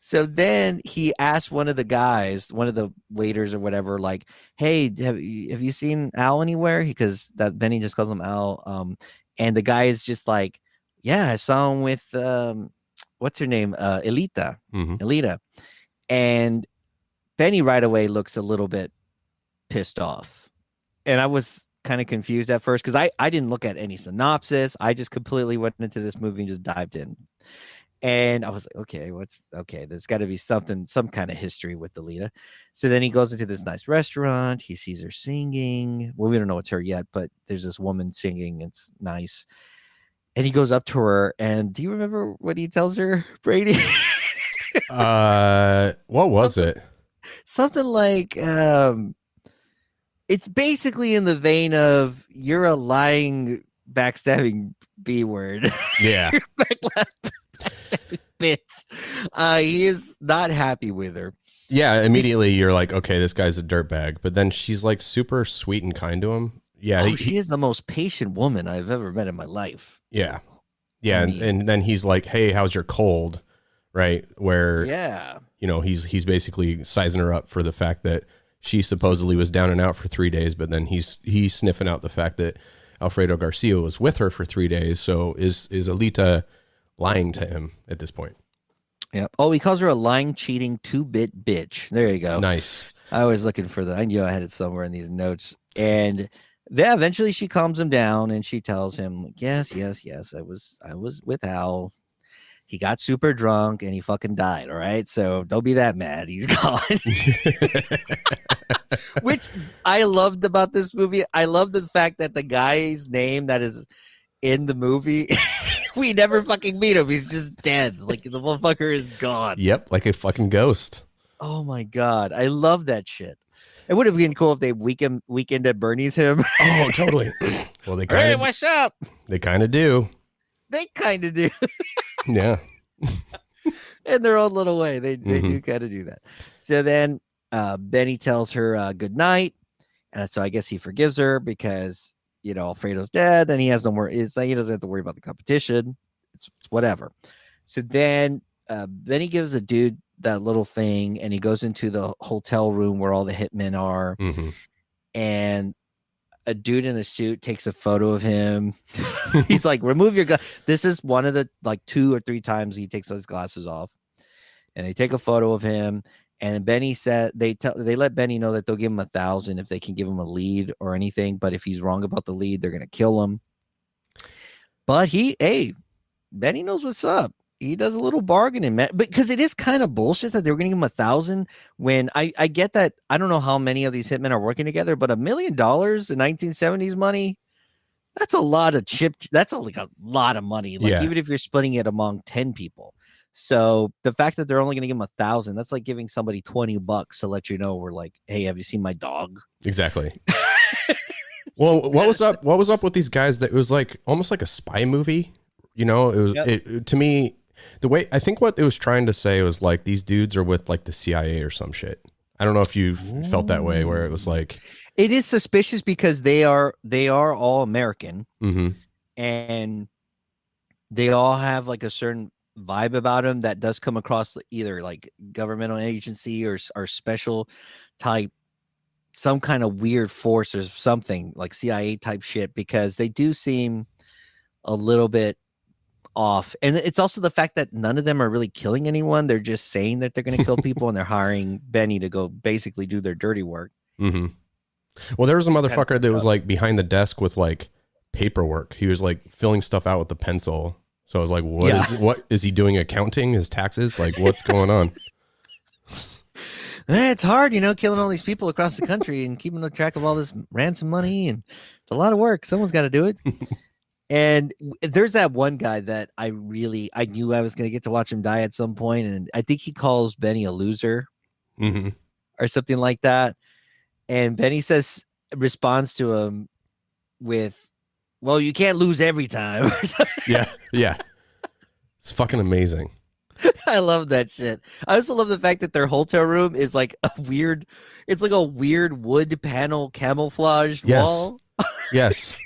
so then he asked one of the guys, one of the waiters or whatever, like, "Hey, have you, have you seen Al anywhere?" Because that Benny just calls him Al. Um, and the guy is just like, "Yeah, I saw him with um, what's her name, uh, Elita, hmm Elita," and Benny right away looks a little bit pissed off, and I was kind of confused at first because I I didn't look at any synopsis. I just completely went into this movie and just dived in. And I was like, okay, what's okay? There's got to be something, some kind of history with Delita. So then he goes into this nice restaurant. He sees her singing. Well, we don't know it's her yet, but there's this woman singing. It's nice. And he goes up to her. And do you remember what he tells her, Brady? Uh, what was Something- it? Something like, um, it's basically in the vein of you're a lying, backstabbing B word. Yeah. backstabbing bitch. Uh, he is not happy with her. Yeah, immediately you're like, okay, this guy's a dirtbag. But then she's like super sweet and kind to him. Yeah, oh, he- she is the most patient woman I've ever met in my life. yeah, yeah. I And, and then he's like, hey, how's your cold? Right, where Yeah. you know he's he's basically sizing her up for the fact that she supposedly was down and out for three days, but then he's he's sniffing out the fact that Alfredo Garcia was with her for three days. So is is Alita lying to him at this point? Yep. Oh, he calls her a lying, cheating, two bit bitch. There you go. Nice. I was looking for the. I knew I had it somewhere in these notes, and yeah, eventually she calms him down and she tells him, "Yes, yes, yes. I was, I was with Al. He got super drunk and he fucking died. All right, so don't be that mad. He's gone." Which I loved about this movie. I love the fact that the guy's name that is in the movie. we never fucking meet him. He's just dead. Like the motherfucker is gone. yep, like a fucking ghost. Oh my god, I love that shit. It would have been cool if they weekend weekend at Bernie's him. Oh, totally. well, they kind of Hey, what's up? they kind of do. They kind of do Yeah. in their own little way. They they Mm-hmm. do kind of do that. So then uh, Benny tells her uh, good night, and so I guess he forgives her because you know Alfredo's dead, and he has no more. It's like he doesn't have to worry about the competition. It's, it's whatever. So then uh, Benny gives a dude that little thing, and he goes into the hotel room where all the hitmen are. hmm and a dude in a suit takes a photo of him. He's like, "Remove your gun." This is one of the like two or three times he takes his glasses off, and they take a photo of him. And Benny said they tell they let Benny know that they'll give him a thousand if they can give him a lead or anything. But if he's wrong about the lead, they're gonna kill him. But he, hey, Benny knows what's up. He does a little bargaining, man. But because it is kind of bullshit that they were gonna give him a thousand when I, I get that I don't know how many of these hitmen are working together, but a million dollars in 1970s money, that's a lot of chip. That's a, like a lot of money. Like Yeah. even if you're splitting it among 10 people. So the fact that they're only going to give him a thousand, that's like giving somebody 20 bucks to let you know we're like, hey, have you seen my dog? Exactly. well, what was up? What was up with these guys? That it was like almost like a spy movie. You know, it was Yep. it- to me. The way I think what it was trying to say was like these dudes are with like the CIA or some shit. I don't know if you felt that way, where it was like, It is suspicious because they are they are all American hmm and they all have like a certain vibe about them that does come across either like governmental agency or or special type some kind of weird force or something like CIA type shit because they do seem a little bit off and it's also the fact that none of them are really killing anyone they're just saying that they're going to kill people and they're hiring Benny to go basically do their dirty work hmm Well, there was a motherfucker that was like behind the desk with like paperwork. He was like filling stuff out with the pencil. So I was like, what is Yeah. what is he doing? Accounting his taxes? Like, what's going on? It's hard, you know, killing all these people across the country and keeping track of all this ransom money, and it's a lot of work. Someone's got to do it. and there's that one guy that I really, I knew I was going to get to watch him die at some point, and I think he calls Benny a loser hmm or something like that. And Benny says, responds to him with, "Well, you can't lose every time." Yeah, yeah. It's fucking amazing. I love that shit. I also love the fact that their hotel room is like a weird, it's like a weird wood panel camouflaged Yes. wall. Yes.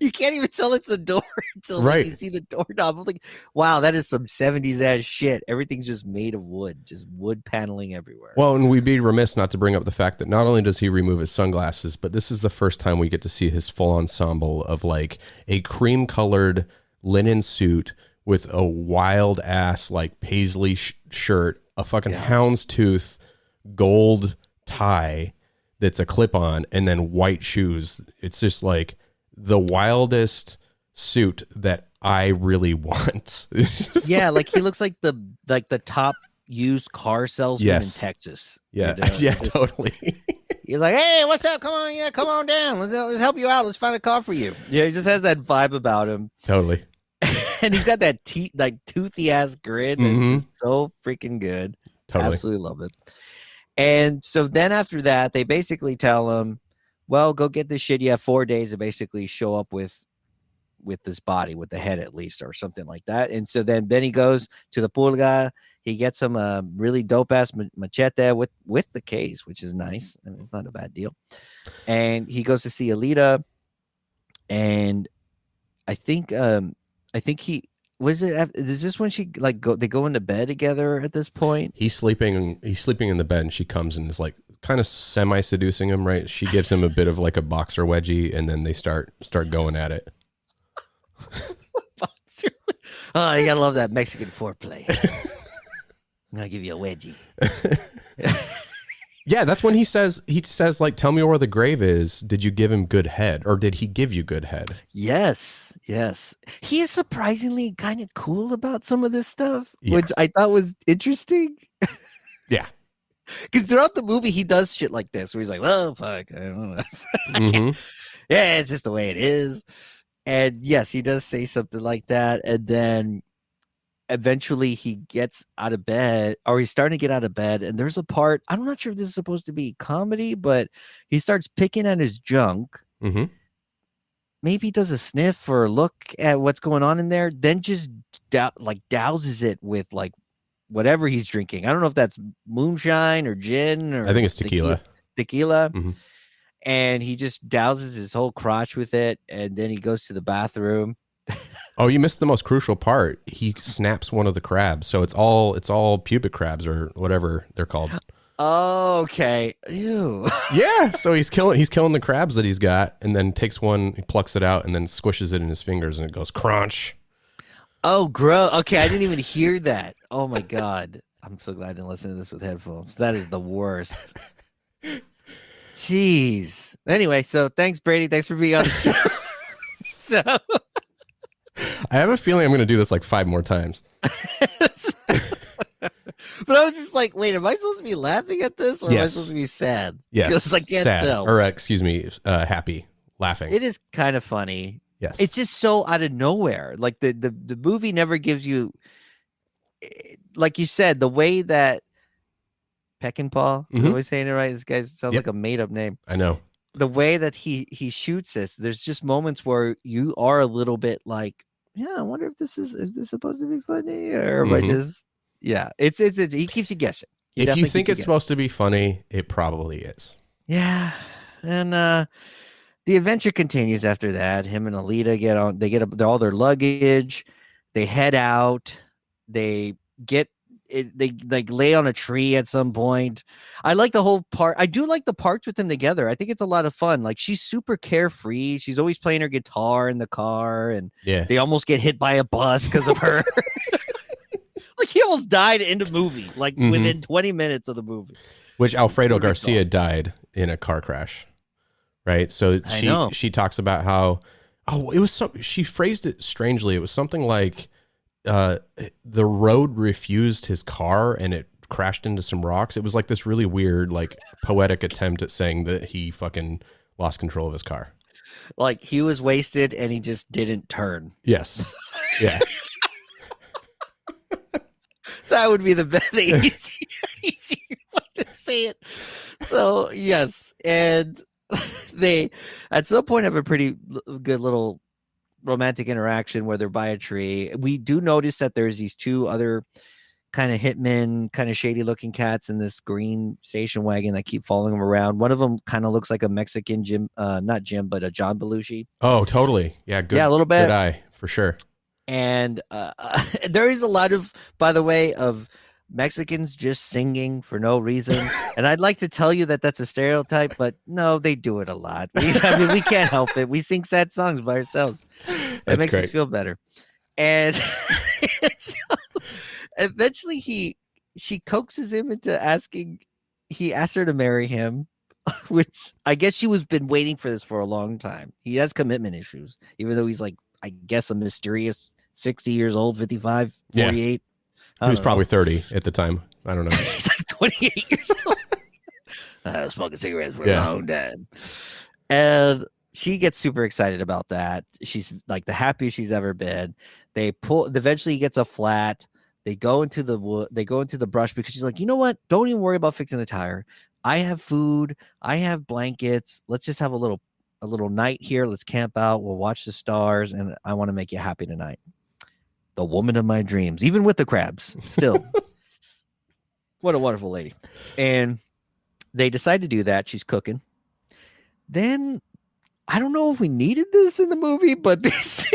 You can't even tell it's the door until like, you see the doorknob. I'm like, wow, that is some 70s ass shit. Everything's just made of wood, just wood paneling everywhere. Well, and we'd be remiss not to bring up the fact that not only does he remove his sunglasses, but this is the first time we get to see his full ensemble of like a cream colored linen suit with a wild ass like paisley sh- shirt, a fucking houndstooth gold tie that's a clip on, and then white shoes. It's just like the wildest suit that I really want. Yeah, like he looks like the like the top used car salesman Yes. in Texas. yeah, you know, yeah, just- totally. He's like, hey, what's up? Come on, yeah, come on down. Let's, let's help you out. Let's find a car for you. Yeah, he just has that vibe about him. totally. and he's got that teeth like toothy ass grin that's Mhm. just so freaking good. Totally. Absolutely love it. And so then after that, they basically tell him, "Well, go get this shit. You have four days to basically show up with with this body, with the head at least, or something like that." And so then Benny goes to the pulga. He gets some a really dope ass machete with with the case, which is nice. I mean, it's not a bad deal. And he goes to see Alita, and I think um I think he was it is this when she like go? They go into bed together at this point. He's sleeping. He's sleeping in the bed, and she comes and is like kind of semi seducing him. Right? She gives him a bit of like a boxer wedgie, and then they start start going at it. oh, you gotta love that Mexican foreplay. I'm gonna give you a wedgie. Yeah, that's when he says he says like, "Tell me where the grave is. Did you give him good head, or did he give you good head?" Yes, yes. He is surprisingly kind of cool about some of this stuff, Yeah. which I thought was interesting. Yeah. Because throughout the movie, he does shit like this, where he's like, "Well, fuck, I don't know. Mhm. yeah, it's just the way it is." And yes, he does say something like that, and then eventually he gets out of bed, or he's starting to get out of bed, and there's a part I'm not sure if this is supposed to be comedy, but he starts picking at his junk Mhm. maybe he does a sniff or a look at what's going on in there, then just dou- like douses it with like whatever he's drinking. I don't know if that's moonshine or gin or I think it's tequi- tequila. Tequila. Mhm. And he just douses his whole crotch with it, and then he goes to the bathroom. Oh, you missed the most crucial part. He snaps one of the crabs, so it's all it's all pubic crabs or whatever they're called. Oh, okay. Ew. yeah, so he's killing he's killing the crabs that he's got, and then takes one, he plucks it out, and then squishes it in his fingers, and it goes crunch. Oh, gross. Okay, I didn't even hear that. Oh my god. I'm so glad I didn't listen to this with headphones. That is the worst. Jeez. Anyway, so thanks, Brady. Thanks for being on the show. so I have a feeling I'm going to do this like five more times. but I was just like, wait, am I supposed to be laughing at this or am I supposed to be sad? Yes, Because I can't sad, tell. or uh, excuse me, uh, happy, laughing. It is kind of funny. Yes, It's just so out of nowhere. Like the the, the movie never gives you eh, like you said, the way that Peckinpah, am Mhm. Am I saying it right? This guy sounds Yep. like a made up name. I know. The way that he he shoots this, there's just moments where you are a little bit like, yeah, I wonder if this is is this supposed to be funny or Mhm. just yeah, it's it's it, he keeps you guessing. He if you think it's guessing. supposed to be funny, it probably is. Yeah. And uh the adventure continues after that. Him and Alita get on they get all their luggage, they head out, they get it, they like lay on a tree at some point. I like the whole part. I do like the parts with them together. I think it's a lot of fun. Like she's super carefree. She's always playing her guitar in the car and Yeah, they almost get hit by a bus because of her. like he almost died in the movie, like Mhm. within 20 minutes of the movie. which Alfredo Garcia died in a car crash, right? So I she know. she talks about how oh it was some she phrased it strangely. It was something like uh the road refused his car and it crashed into some rocks. It was like this really weird like poetic attempt at saying that he fucking lost control of his car. Like he was wasted and he just didn't turn. Yes. Yeah. That would be the best the easy, easy way to say it. So yes, and they at some point have a pretty good little romantic interaction where they're by a tree. We do notice that there's these two other kind of hitmen, kind of shady looking cats in this green station wagon that keep following them around. One of them kind of looks like a Mexican Jim, uh, not Jim, but a John Belushi. Oh, totally. Yeah, good. yeah, a little bit. Good eye, for sure. and uh, there is a lot of by the way of mexicans just singing for no reason. And i'd like to tell you that that's a stereotype but no they do it a lot. We, i mean we can't help it. We sing sad songs by ourselves. It That's makes us feel better. And so eventually he she coaxes him into asking he asked her to marry him which i guess she was been waiting for this for a long time. He has commitment issues even though he's like i guess a mysterious 60 years old 55 48 I He was know. probably 30 at the time. I don't know. he's like 28 years old. I was smoking cigarettes for Yeah. a long time and she gets super excited about that. She's like the happiest she's ever been. They pull eventually he gets a flat. They go into the wood they go into the brush because she's like you know what? Don't even worry about fixing the tire. I have food. I have blankets. Let's just have a little a little night here. Let's camp out. We'll watch the stars and i want to make you happy tonight the woman of my dreams even with the crabs still. What a wonderful lady. And they decide to do that. She's cooking. Then i don't know if we needed this in the movie but this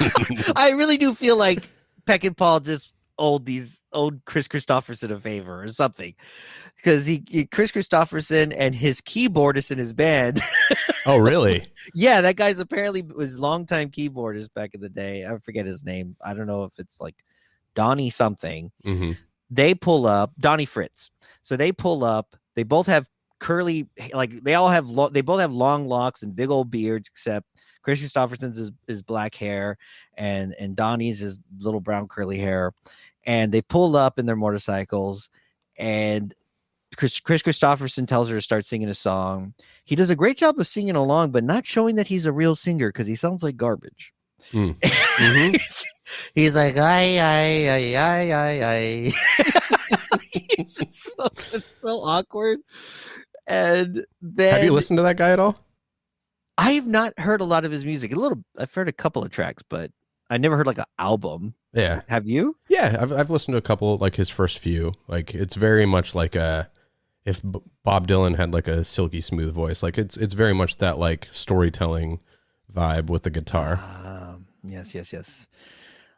i really do feel like Peckinpah just owed these owed Kris Kristofferson a favor or something because he, he Kris Kristofferson and his keyboardist in his band oh, really? yeah that guy's apparently was longtime keyboardist back in the day i forget his name i don't know if it's like donnie something hmm they pull up Donnie Fritts. So they pull up. They both have curly, like they all have, lo- they both have long locks and big old beards, except Kris Kristofferson's is, is black hair, and and Donnie's is little brown curly hair, and they pull up in their motorcycles, and Kris, Kris Kristofferson tells her to start singing a song. He does a great job of singing along, but not showing that he's a real singer because he sounds like garbage. Mm. Mhm. he's like, I, I, I, I, I, I. Just so, it's so awkward. And then Have you listened to that guy at all? I have not heard a lot of his music. A little, I've heard a couple of tracks, but I never heard like an album. Yeah. Have you? Yeah, I've I've listened to a couple like his first few. Like it's very much like a if B- Bob Dylan had like a silky smooth voice. Like it's it's very much that like storytelling vibe with the guitar. Um, yes, yes, yes.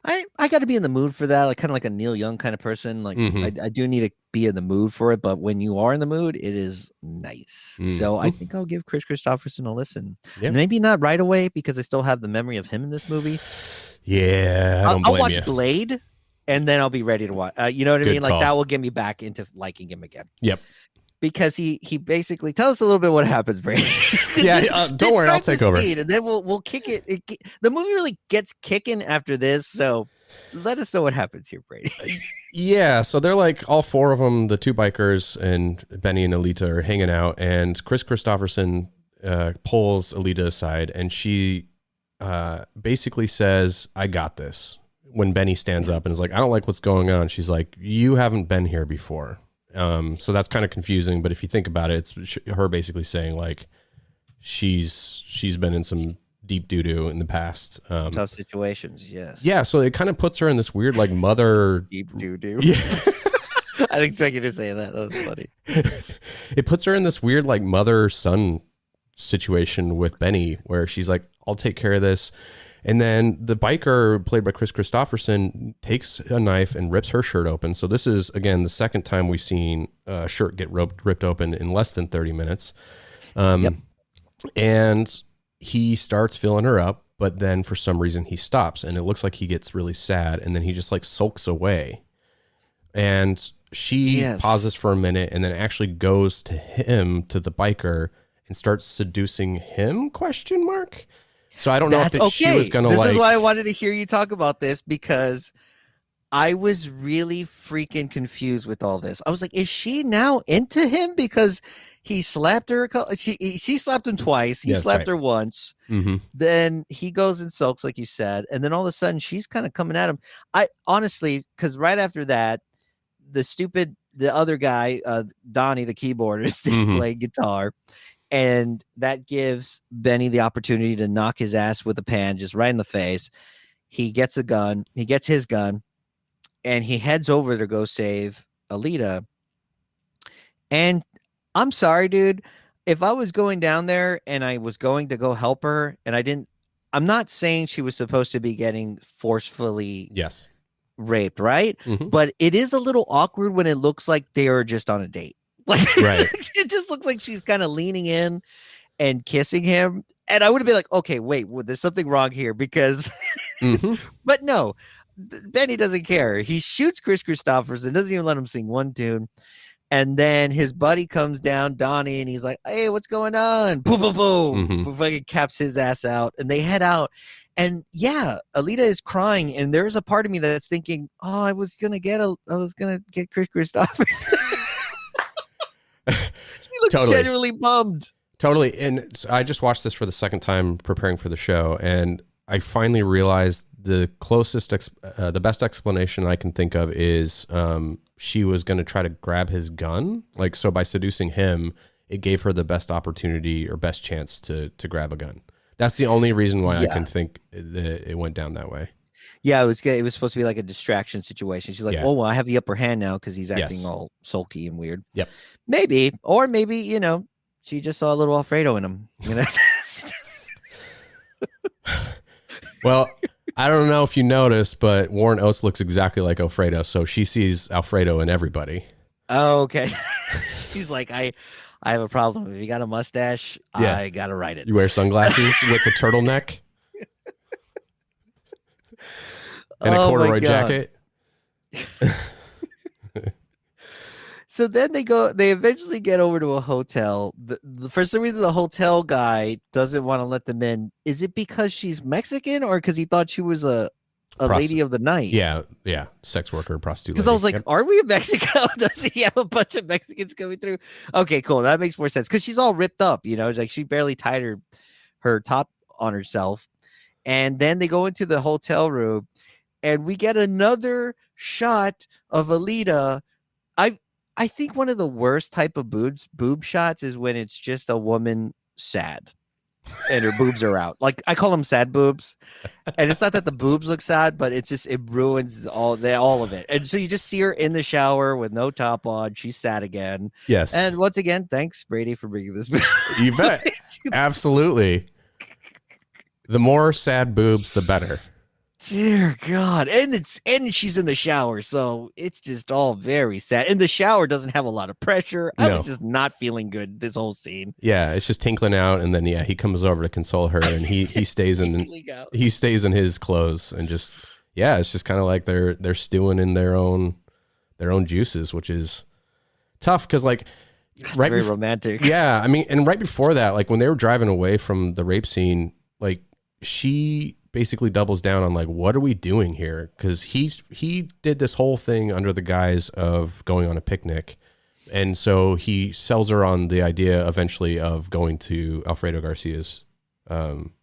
I I got to be in the mood for that, like kind of like a Neil Young kind of person. Like Mhm. I, I do need to be in the mood for it, but when you are in the mood, it is nice. So I think I'll give Kris Kristofferson a listen. Yeah. Maybe not right away because I still have the memory of him in this movie. Yeah, I I'll, don't I'll blame watch you. Blade, and then I'll be ready to watch. Uh, you know what I Good mean? Like call. that will get me back into liking him again. Yep. Because he he basically tell us a little bit what happens, Brady. Yeah, uh, don't worry, I'll take over. and then we'll we'll kick it. it. The movie really gets kicking after this, so let us know what happens here, Brady. Yeah, so they're like all four of them, the two bikers and Benny and Alita are hanging out, and Kris Kristofferson uh, pulls Alita aside, and she uh, basically says, "I got this." When Benny stands up and is like, "I don't like what's going on," she's like, "You haven't been here before." Um, so that's kind of confusing, but if you think about it, it's her basically saying like, she's she's been in some deep doo doo in the past. Um, Tough situations, yes. yeah, so it kind of puts her in this weird like mother deep doo doo. yeah. I didn't expect you to say that. That was funny. it puts her in this weird like mother son situation with Benny where she's like, I'll take care of this. And then the biker, played by Kris Kristofferson, takes a knife and rips her shirt open. So this is again the second time we've seen a shirt get roped, ripped open in less than thirty minutes. Um, Yep. And he starts filling her up, but then for some reason he stops, and it looks like he gets really sad, and then he just like sulks away. And she Yes. pauses for a minute, and then actually goes to him to the biker and starts seducing him? Question mark. So I don't know That's if it, okay. she was gonna this like. is why I wanted to hear you talk about this because I was really freaking confused with all this. I was like, is she now into him because he slapped her? She she slapped him twice. He Yes, slapped right. her once. Mhm. Then he goes and sulks, like you said, and then all of a sudden she's kind of coming at him. I honestly, because right after that, the stupid the other guy, uh, Donnie, the keyboardist, is Mhm. playing guitar. And that gives Benny the opportunity to knock his ass with a pan just right in the face. He gets a gun, he gets his gun, and he heads over to go save Alita. And I'm sorry, dude. If I was going down there and I was going to go help her and I didn't, I'm not saying she was supposed to be getting forcefully Yes. raped, right? Mhm. But it is a little awkward when it looks like they are just on a date. Like, Right. it just looks like she's kind of leaning in and kissing him. And I would have been like, okay, wait, well, there's something wrong here because, Mhm. but no, Benny doesn't care. He shoots Kris Kristofferson, doesn't even let him sing one tune. And then his buddy comes down, Donnie, and he's like, hey, what's going on? Boom, boom, boom. Mhm. Fucking caps his ass out. And they head out. And yeah, Alita is crying. And there's a part of me that's thinking, oh, I was going to get a, I was going to get Kris Kristofferson. she looks Totally. genuinely bummed. Totally. And I just watched this for the second time preparing for the show, and I finally realized the closest, ex- uh, the best explanation I can think of is um, she was going to try to grab his gun. Like, so by seducing him, it gave her the best opportunity or best chance to to grab a gun. That's the only reason why I can think that it went down that way. Yeah, it was good. It was supposed to be like a distraction situation. She's like, Yeah. "Oh, well, I have the upper hand now because he's acting Yes. all sulky and weird." Yep. Maybe, or maybe you know, she just saw a little Alfredo in him. You know. Well, I don't know if you noticed, but Warren Oates looks exactly like Alfredo, so she sees Alfredo in everybody. oh, okay. She's like, "I, I have a problem. If you got a mustache, Yeah. I gotta write it." You wear sunglasses with the turtleneck and a Oh my corduroy jacket. so then they go. They eventually get over to a hotel. The, the, for some reason, the hotel guy doesn't want to let them in. Is it because she's Mexican or because he thought she was a a Prosti- lady of the night? Yeah, yeah, sex worker, prostitute. Because I was like, lady. are we in Mexico? Does he have a bunch of Mexicans coming through? Okay, cool. That makes more sense. Because she's all ripped up, you know, it's like she barely tied her her top on herself. And then they go into the hotel room and we get another shot of Alita. I I think one of the worst type of boobs boob shots is when it's just a woman sad and her boobs are out. Like I call them sad boobs. And it's not that the boobs look sad, but it's just it ruins all the all of it. And so you just see her in the shower with no top on. She's sad again. yes, And once again, thanks Brady for bringing this. you bet, absolutely. The more sad boobs, the better. Dear God, and it's and she's in the shower, so it's just all very sad. And the shower doesn't have a lot of pressure. I No. was just not feeling good this whole scene. Yeah, it's just tinkling out, and then yeah, he comes over to console her, and he he stays in out. he stays in his clothes, and just yeah, it's just kind of like they're they're stewing in their own their own juices, which is tough because like It's right very bef- romantic. yeah, I mean, and right before that, like when they were driving away from the rape scene, like she basically doubles down on like, what are we doing here? Because he he did this whole thing under the guise of going on a picnic, and so he sells her on the idea eventually of going to Alfredo Garcia's, um,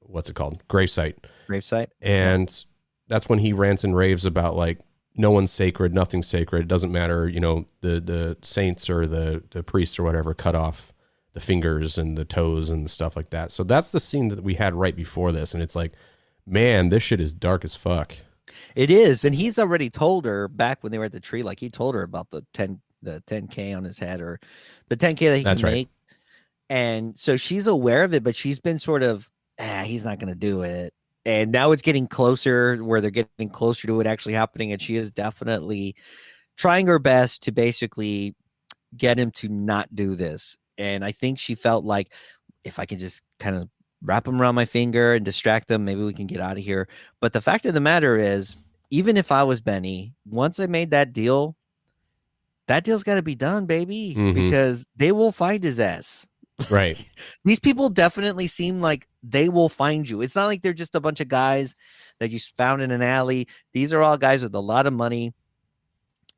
what's it called, gravesite, Gravesite. and that's when he rants and raves about like no one's sacred, nothing's sacred. It doesn't matter, you know, the the saints or the the priests or whatever cut off the fingers and the toes and stuff like that. So that's the scene that we had right before this, and it's like, man, this shit is dark as fuck. It is, and he's already told her back when they were at the tree. Like he told her about the ten, the ten k on his head, or the ten k that he That's can right. make. And so she's aware of it, but she's been sort of, ah, he's not going to do it. And now it's getting closer, where they're getting closer to it actually happening, and she is definitely trying her best to basically get him to not do this. And I think she felt like if I can just kind of wrap them around my finger and distract them, maybe we can get out of here. But the fact of the matter is, even if I was Benny, once I made that deal, that deal's got to be done, baby, Mhm. because they will find his ass. Right. These people definitely seem like they will find you. It's not like they're just a bunch of guys that you found in an alley. These are all guys with a lot of money.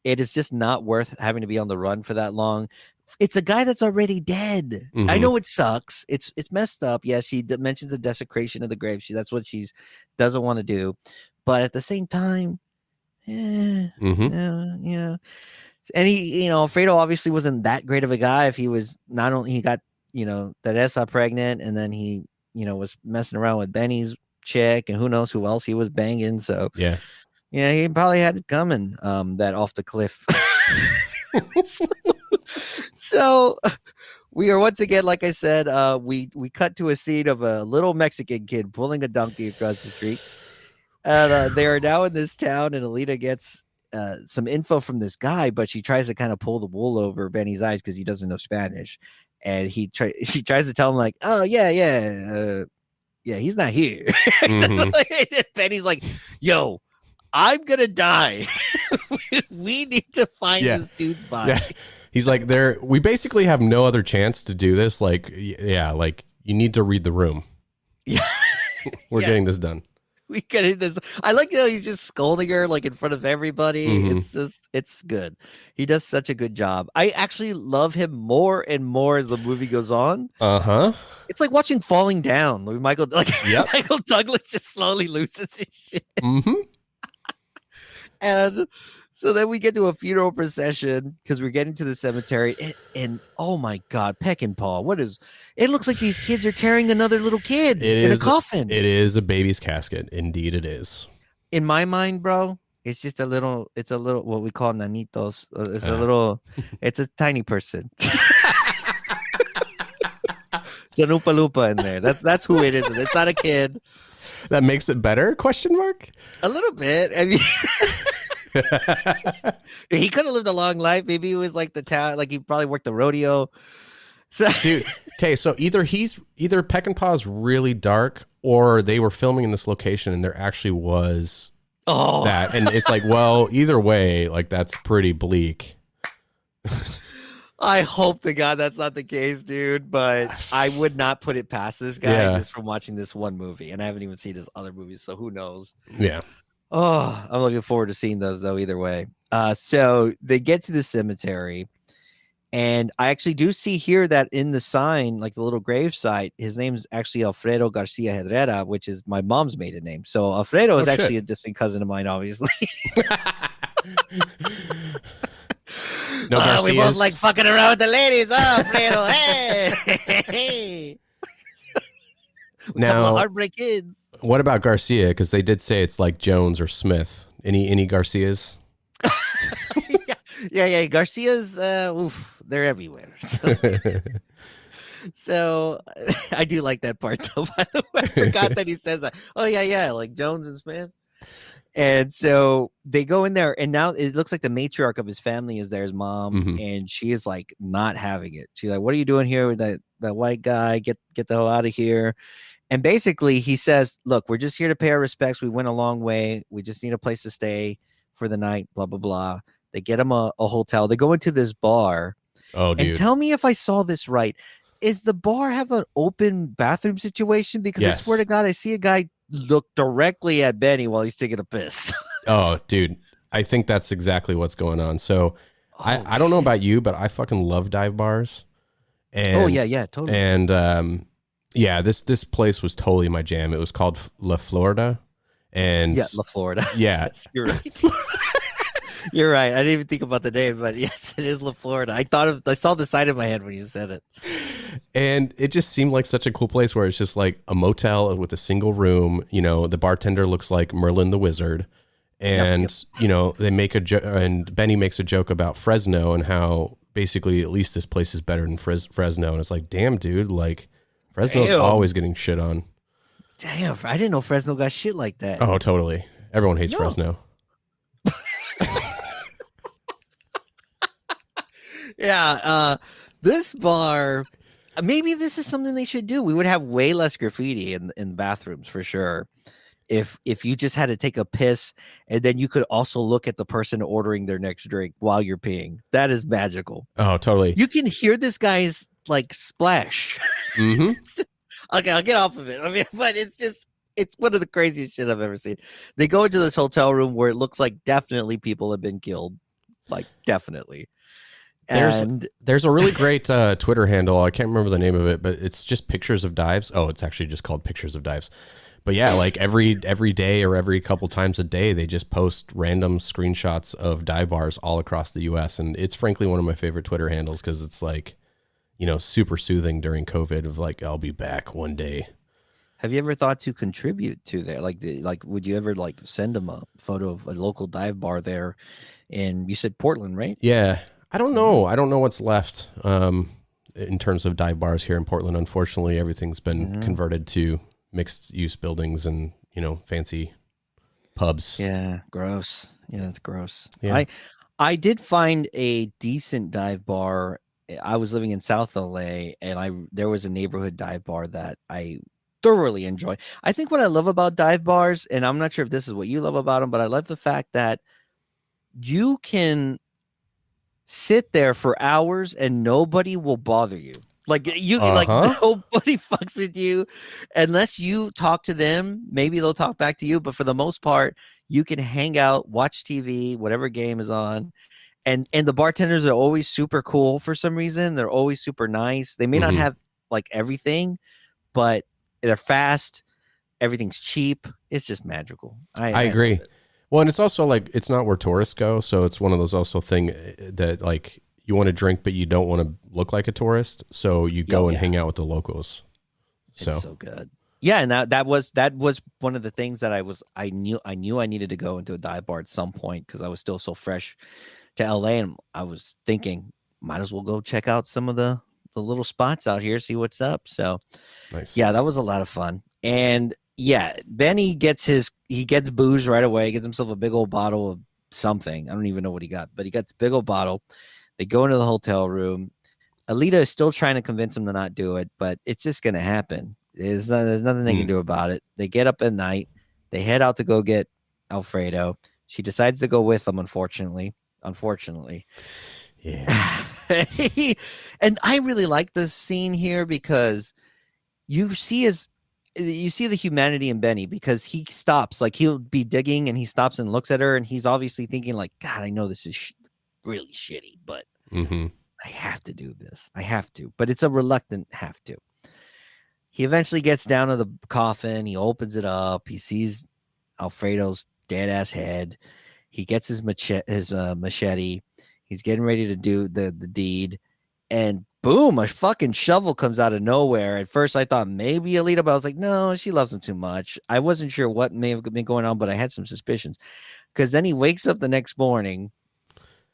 It is just not worth having to be on the run for that long. It's a guy that's already dead. I Mhm. know it sucks. It's it's messed up. Yeah, she d- mentions the desecration of the grave. She that's what she's doesn't want to do. But at the same time, eh, hmm yeah, you know. And he, you know, Alfredo obviously wasn't that great of a guy. If he was not only he got, you know, that Essa pregnant, and then he, you know, was messing around with Benny's chick, and who knows who else he was banging. So Yeah. yeah, he probably had it coming. Um, that off the cliff. so, we are once again, like I said, uh, we we cut to a scene of a little Mexican kid pulling a donkey across the street. And uh, they are now in this town, and Alita gets uh, some info from this guy, but she tries to kind of pull the wool over Benny's eyes because he doesn't know Spanish. And he try she tries to tell him like, "Oh yeah, yeah, uh, yeah, he's not here." Mhm. like, Benny's like, "Yo, I'm gonna die. we need to find Yeah. this dude's body." Yeah. He's like, there. We basically have no other chance to do this. Like, yeah, like you need to read the room. Yeah. We're Yes. getting this done. We getting this. I like how he's just scolding her like in front of everybody. Mhm. It's just it's good. He does such a good job. I actually love him more and more as the movie goes on. Uh huh. It's like watching Falling Down. Michael like Yep. Michael Douglas just slowly loses his shit. hmm And so then we get to a funeral procession because we're getting to the cemetery. And, and oh my god, Peckinpah, what is it looks like these kids are carrying another little kid It in is- a coffin. It is a baby's casket. Indeed, it is. in my mind, bro, it's just a little. It's a little what we call nanitos. Uh, It's a Uh. little. It's a tiny person. it's an Oompa Loompa in there. That's that's who it is. It's not a kid. That makes it better? Question mark. A little bit. I mean, he could have lived a long life. Maybe he was like the town. Like he probably worked the rodeo. So Dude, okay, so either he's either Peckinpah's really dark, or they were filming in this location and there actually was oh, that, and it's like, well, either way, like that's pretty bleak. I hope to God that's not the case, dude. But I would not put it past this guy Yeah. just from watching this one movie, and I haven't even seen his other movies, so who knows? Yeah. Oh, I'm looking forward to seeing those though. Either way, uh, so they get to the cemetery, and I actually do see here that in the sign, like the little grave site, his name's actually Alfredo Garcia Herrera, which is my mom's maiden name. So Alfredo is Oh, shit. actually a distant cousin of mine, obviously. No Uh, we both like fucking around with the ladies. Oh, Alfredo, hey, hey. We couple Now- heartbreak kids. What about Garcia? Because they did say it's like Jones or Smith. Any any Garcias? yeah, yeah, yeah. Garcia's, uh, oof, they're everywhere. So, so I do like that part, though. By the way, I forgot that he says that. Oh yeah, yeah, like Jones and Smith. And so they go in there, and now it looks like the matriarch of his family is there, his mom, Mhm. and she is like not having it. She's like, "What are you doing here with that that white guy? Get get the hell out of here!" And basically, he says, "Look, we're just here to pay our respects. We went a long way. We just need a place to stay for the night." Blah blah blah. They get him a, a hotel. They go into this bar, oh, and dude. tell me if I saw this right. Is the bar have an open bathroom situation? Because I swear to God, I see a guy look directly at Benny while he's taking a piss. oh, dude. I think that's exactly what's going on. So Oh, I, I don't know about you, but I fucking love dive bars. And oh yeah, yeah, totally. And um, yeah, this this place was totally my jam. It was called La Florida, and yeah, La Florida. yeah, Yes, you're right. You're right. I didn't even think about the name, but yes, it is La Florida. I thought of I saw the side of my head when you said it. and it just seemed like such a cool place where it's just like a motel with a single room. You know, the bartender looks like Merlin the Wizard, and you know they make a jo- and Benny makes a joke about Fresno and how basically at least this place is better than Fres- Fresno, and it's like, damn, dude, like Fresno's Damn. always getting shit on. Damn, I didn't know Fresno got shit like that. Oh, totally. Everyone hates No. Fresno. Yeah uh this bar maybe this is something they should do. We would have way less graffiti in in bathrooms for sure if if you just had to take a piss and then you could also look at the person ordering their next drink while you're peeing. That is magical. Oh, totally. you can hear this guy's like splash. Hmm okay i'll get off of it. I mean but it's just it's one of the craziest shit i've ever seen. They go into this hotel room where it looks like definitely people have been killed. Like definitely There's- and There's a really great uh, Twitter handle. I can't remember the name of it, but it's just pictures of dives. Oh, it's actually just called pictures of dives. But yeah, like every every day or every couple times a day, they just post random screenshots of dive bars all across the U.S. And it's frankly one of my favorite Twitter handles because it's like, you know, super soothing during COVID. Of like, I'll be back one day. Have you ever thought to contribute to there? Like, the, like, would you ever like send them a photo of a local dive bar there? And you said Portland, right? Yeah, I don't know. I don't know what's left um, in terms of dive bars here in Portland. Unfortunately, everything's been Mhm. converted to mixed use buildings and you know fancy pubs. Yeah, gross. Yeah, that's gross. Yeah. I I did find a decent dive bar. I was living in South LA, and I there was a neighborhood dive bar that I thoroughly enjoy. I think what I love about dive bars, and I'm not sure if this is what you love about them, but I love the fact that you can sit there for hours and nobody will bother you. Like you like Uh-huh. nobody fucks with you unless you talk to them. Maybe they'll talk back to you, but for the most part, you can hang out, watch TV, whatever game is on. And and the bartenders are always super cool for some reason. They're always super nice. They may not Mhm. have like everything, but they're fast. Everything's cheap. It's just magical. I, I love agree. Well, and it's also like it's not where tourists go, so it's one of those also thing uh, that like you want to drink, but you don't want to look like a tourist, so you go Oh, and yeah. hang out with the locals. So, It's so good. Yeah, and that that was that was one of the things that I was I knew I knew I needed to go into a dive bar at some point because I was still so fresh to LA and I was thinking might as well go check out some of the the little spots out here, see what's up. So nice. yeah, that was a lot of fun. And yeah, Benny gets his he gets booze right away, He gets himself a big old bottle of something. I don't even know what he got, but he gets big old bottle. They go into the hotel room. Alita is still trying to convince him to not do it, but it's just gonna happen. There's, no, there's nothing they can Hmm. do about it. They get up at night, they head out to go get Alfredo. She decides to go with them, unfortunately. Unfortunately. Yeah. and I really like this scene here because you see his you see the humanity in Benny because he stops like he'll be digging and he stops and looks at her and he's obviously thinking like God I know this is sh- really shitty but hmm I have to do this. I have to. But it's a reluctant have to. He eventually gets down to the coffin. He opens it up. He sees Alfredo's dead ass head. He gets his machete his uh, machete. He's getting ready to do the the deed. And boom, a fucking shovel comes out of nowhere. At first, I thought maybe Elita, but I was like, no, she loves him too much. I wasn't sure what may have been going on, but I had some suspicions. Because then he wakes up the next morning,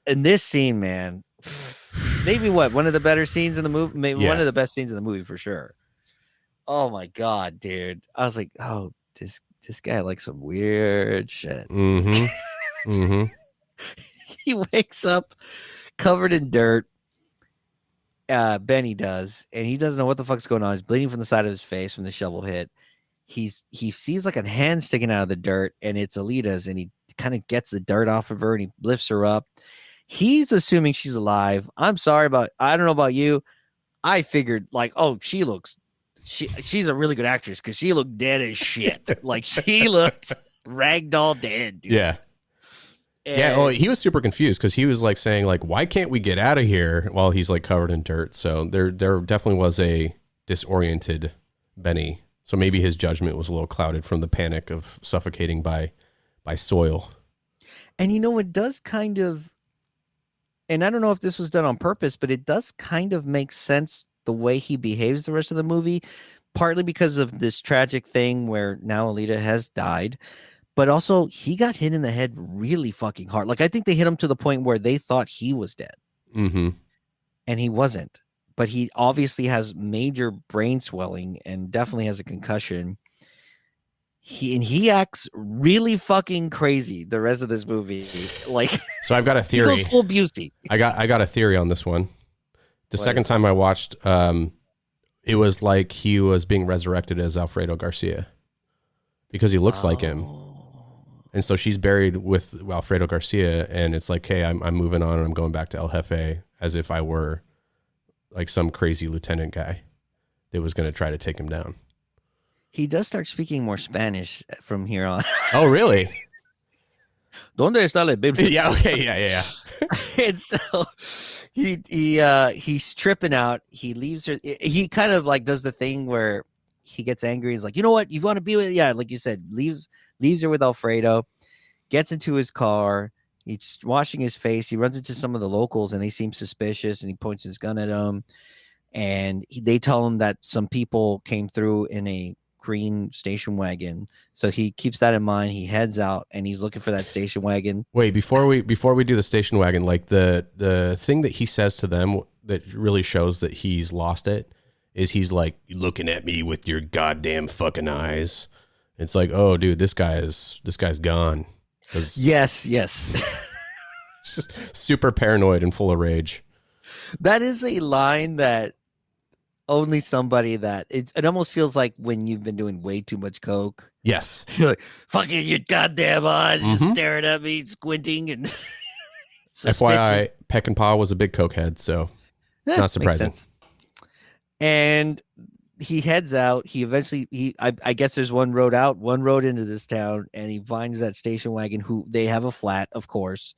and this scene, man, maybe what one of the better scenes in the movie, maybe one of the best scenes in the movie for sure. Oh my god, dude! I was like, oh, this this guy likes some weird shit. hmm hmm he wakes up covered in dirt. Uh, Benny does, and he doesn't know what the fuck's going on. He's bleeding from the side of his face from the shovel hit. He's he sees like a hand sticking out of the dirt, and it's Elita's, and he kind of gets the dirt off of her and he lifts her up. He's assuming she's alive. I'm sorry about I don't know about you. I figured like, oh, she looks she she's a really good actress because she looked dead as shit. like she looked ragdoll dead, dude. Yeah. Yeah, well, oh, he was super confused because he was like saying like, "Why can't we get out of here?" While he's like covered in dirt. So there, there definitely was a disoriented Benny. So maybe his judgment was a little clouded from the panic of suffocating by by soil. And you know, it does kind of, and I don't know if this was done on purpose, but it does kind of make sense the way he behaves the rest of the movie, partly because of this tragic thing where now Elita has died, but also he got hit in the head really fucking hard. Like, I think they hit him to the point where they thought he was dead Mm-hmm. and he wasn't. But he obviously has major brain swelling and definitely has a concussion. He and he acts really fucking crazy the rest of this movie. Like So I've got a he theory. full Busey. I got I got a theory on this one. The What second time I watched, um, it was like he was being resurrected as Alfredo Garcia because he looks like him. And so she's buried with Alfredo Garcia, and it's like, hey, I'm, I'm moving on and I'm going back to El Jefe as if I were like some crazy lieutenant guy that was going to try to take him down. He does start speaking more Spanish from here on. Oh, really? Donde está la Biblia? yeah. Okay. Yeah. Yeah. Yeah. and so he he uh he's tripping out. He leaves her. He kind of like does the thing where he gets angry. He's like, you know what? You want to be with? Yeah, like you said, leaves leaves her with Alfredo. Gets into his car. He's washing his face. He runs into some of the locals, and they seem suspicious. And he points his gun at them. And he, they tell him that some people came through in a green station wagon. So he keeps that in mind. He heads out, and he's looking for that station wagon. Wait, before we before we do the station wagon, like the the thing that he says to them that really shows that he's lost it is he's like looking at me with your goddamn fucking eyes. It's like, oh, dude, this guy is this guy's gone. Yes, yes. just super paranoid and full of rage. That is a line that only somebody that it, it almost feels like when you've been doing way too much coke. Yes. You're like, fucking your goddamn eyes just Mhm. staring at me, squinting and FYI, Peckinpah was a big cokehead, so Eh, not surprising. And he heads out. He eventually he I, I guess there's one road out, one road into this town, and he finds that station wagon. Who they have a flat, of course.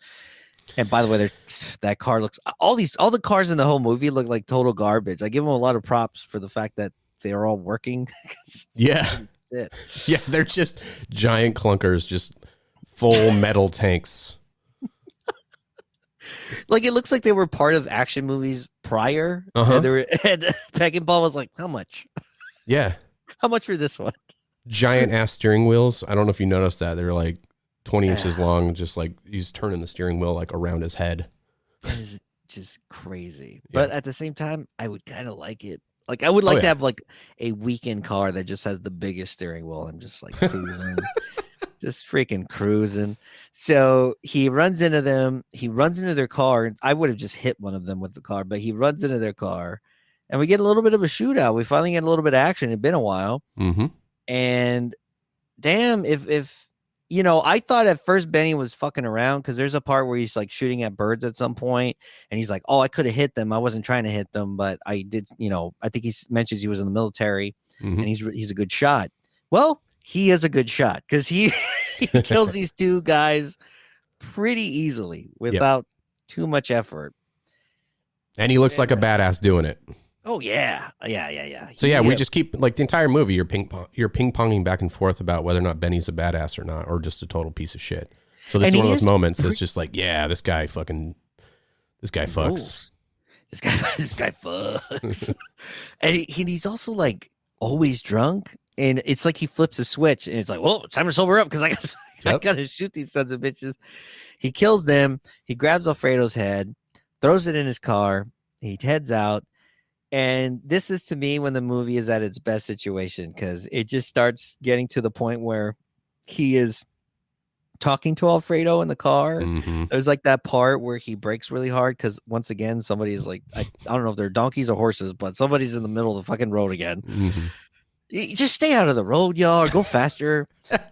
And by the way, that car looks all these all the cars in the whole movie look like total garbage. I give them a lot of props for the fact that they're all working. Yeah. Shit. Yeah, they're just giant clunkers, just full metal tanks. Like it looks like they were part of action movies prior. Uh-huh. And, they were, and Peckinpah was like, "How much? Yeah. How much for this one?" giant ass steering wheels. I don't know if you noticed that. They're like 20 inches Yeah. long, just like he's turning the steering wheel like around his head. That is just crazy. Yeah. But at the same time, I would kind of like it. Like I would like to yeah. have like a weekend car that just has the biggest steering wheel. I'm just like cruising, just freaking cruising. So he runs into them. He runs into their car. I would have just hit one of them with the car, but he runs into their car, and we get a little bit of a shootout. We finally get a little bit of action. It'd been a while, Mm-hmm. and damn, if if you know, I thought at first Benny was fucking around because there's a part where he's like shooting at birds at some point, and he's like, "Oh, I could have hit them. I wasn't trying to hit them, but I did." You know, I think he mentions he was in the military Mhm. and he's he's a good shot. Well, he is a good shot because he he kills these two guys pretty easily without too much effort. And he looks like a uh, badass doing it. Oh yeah, yeah, yeah, yeah. So yeah, He, we just keep like the entire movie. You're ping pong, you're ping ponging back and forth about whether or not Benny's a badass or not, or just a total piece of shit. So this And is one of those moments pre- that's just like, yeah, this guy fucking, this guy fucks. rules. This guy, this guy fucks, and, he, and he's also like always drunk, and it's like he flips a switch, and it's like, well, time to sober up because I, got- I gotta shoot these sons of bitches. He kills them. He grabs Alfredo's head, throws it in his car. He heads out, and this is to me when the movie is at its best situation because it just starts getting to the point where he is talking to Alfredo in the car. Mhm. There's like that part where he breaks really hard because once again somebody's like I, I don't know if they're donkeys or horses, but somebody's in the middle of the fucking road again. Mhm. Just stay out of the road, y'all, go faster.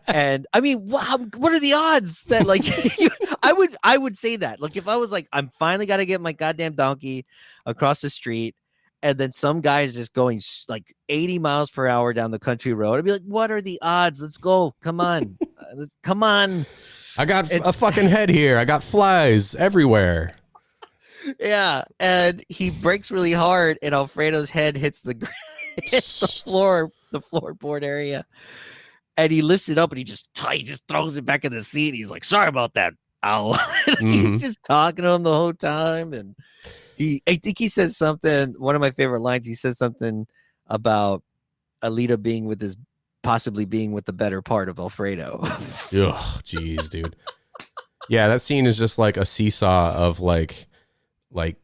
and I mean, wow, what are the odds that like you, I would I would say that like if I was like I'm finally got to get my goddamn donkey across the street. And then some guy is just going like 80 miles per hour down the country road. I'd be like, "What are the odds? Let's go! Come on, Uh, come on!" I got It's- a fucking head here. I got flies everywhere. Yeah, and he breaks really hard, and Alfredo's head hits the hits the floor, the floorboard area, and he lifts it up, and he just he just throws it back in the seat. He's like, "Sorry about that, Al." Mhm. He's just talking to him the whole time, and he I think he says something. One of my favorite lines. He says something about Elita being with his possibly being with the better part of Alfredo. Ugh, jeez, dude. Yeah, that scene is just like a seesaw of like, like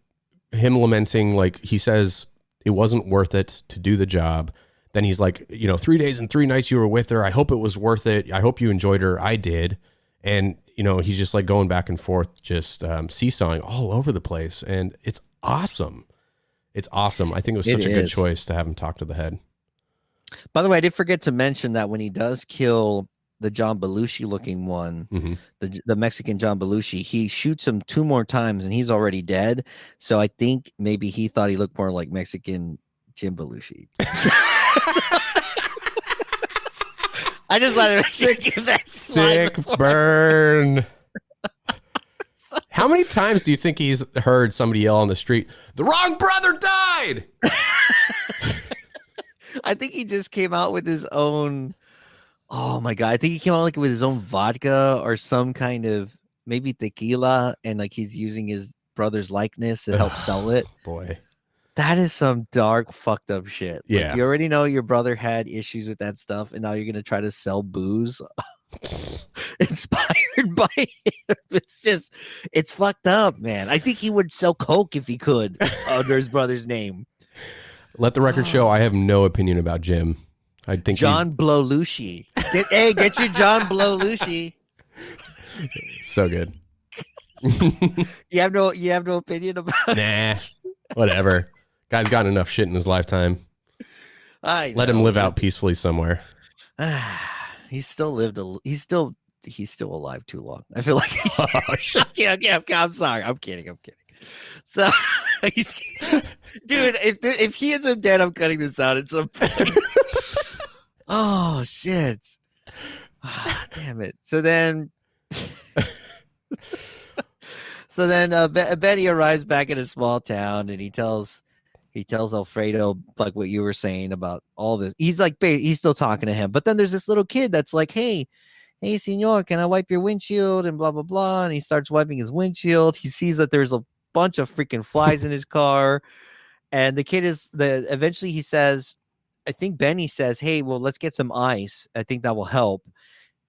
him lamenting. Like he says it wasn't worth it to do the job. Then he's like, you know, three days and three nights you were with her. I hope it was worth it. I hope you enjoyed her. I did. And you know, he's just like going back and forth, just um, seesawing all over the place, and it's awesome. It's awesome. I think it was It such a good choice to have him talk to the head. By the way, I did forget to mention that when he does kill the John Belushi looking one, Mhm. the the Mexican John Belushi, he shoots him two more times and he's already dead. So I think maybe he thought he looked more like Mexican Jim Belushi. I just wanted to give that Sick burn. How many times do you think he's heard somebody yell on the street, "The wrong brother died"? I think he just came out with his own. Oh my god! I think he came out like with his own vodka or some kind of maybe tequila, and like he's using his brother's likeness to help sell it. Boy, That is some dark, fucked up shit. Like, Yeah. you already know your brother had issues with that stuff, and now you're gonna try to sell booze inspired by him. It's just, it's fucked up, man. I think he would sell coke if he could under his brother's name, let the record show I have no opinion about Jim. I think John Blowlushi. Get, hey, get your John Blowlushi. so good. You have no, you have no opinion about. nah, whatever. Guy's gotten enough shit in his lifetime. I Let him live out peacefully somewhere. he's still lived a. He's still. He's still alive too long. I feel like. He's, Oh, okay, okay, I'm sorry. I'm kidding. I'm kidding. So, he's, dude, if if he ends up dead, I'm cutting this out. It's a. oh shit! Ah, Damn it. So then. so then uh, Be- Betty arrives back in a small town, and he tells he tells Alfredo like what you were saying about all this. He's like he's still talking to him, but then there's this little kid that's like, "Hey, hey, senor, can I wipe your windshield?" and blah blah blah. And he starts wiping his windshield. He sees that there's a bunch of freaking flies in his car, and the kid is the. Eventually, he says, "I think Benny says, hey, well, let's get some ice. I think that will help."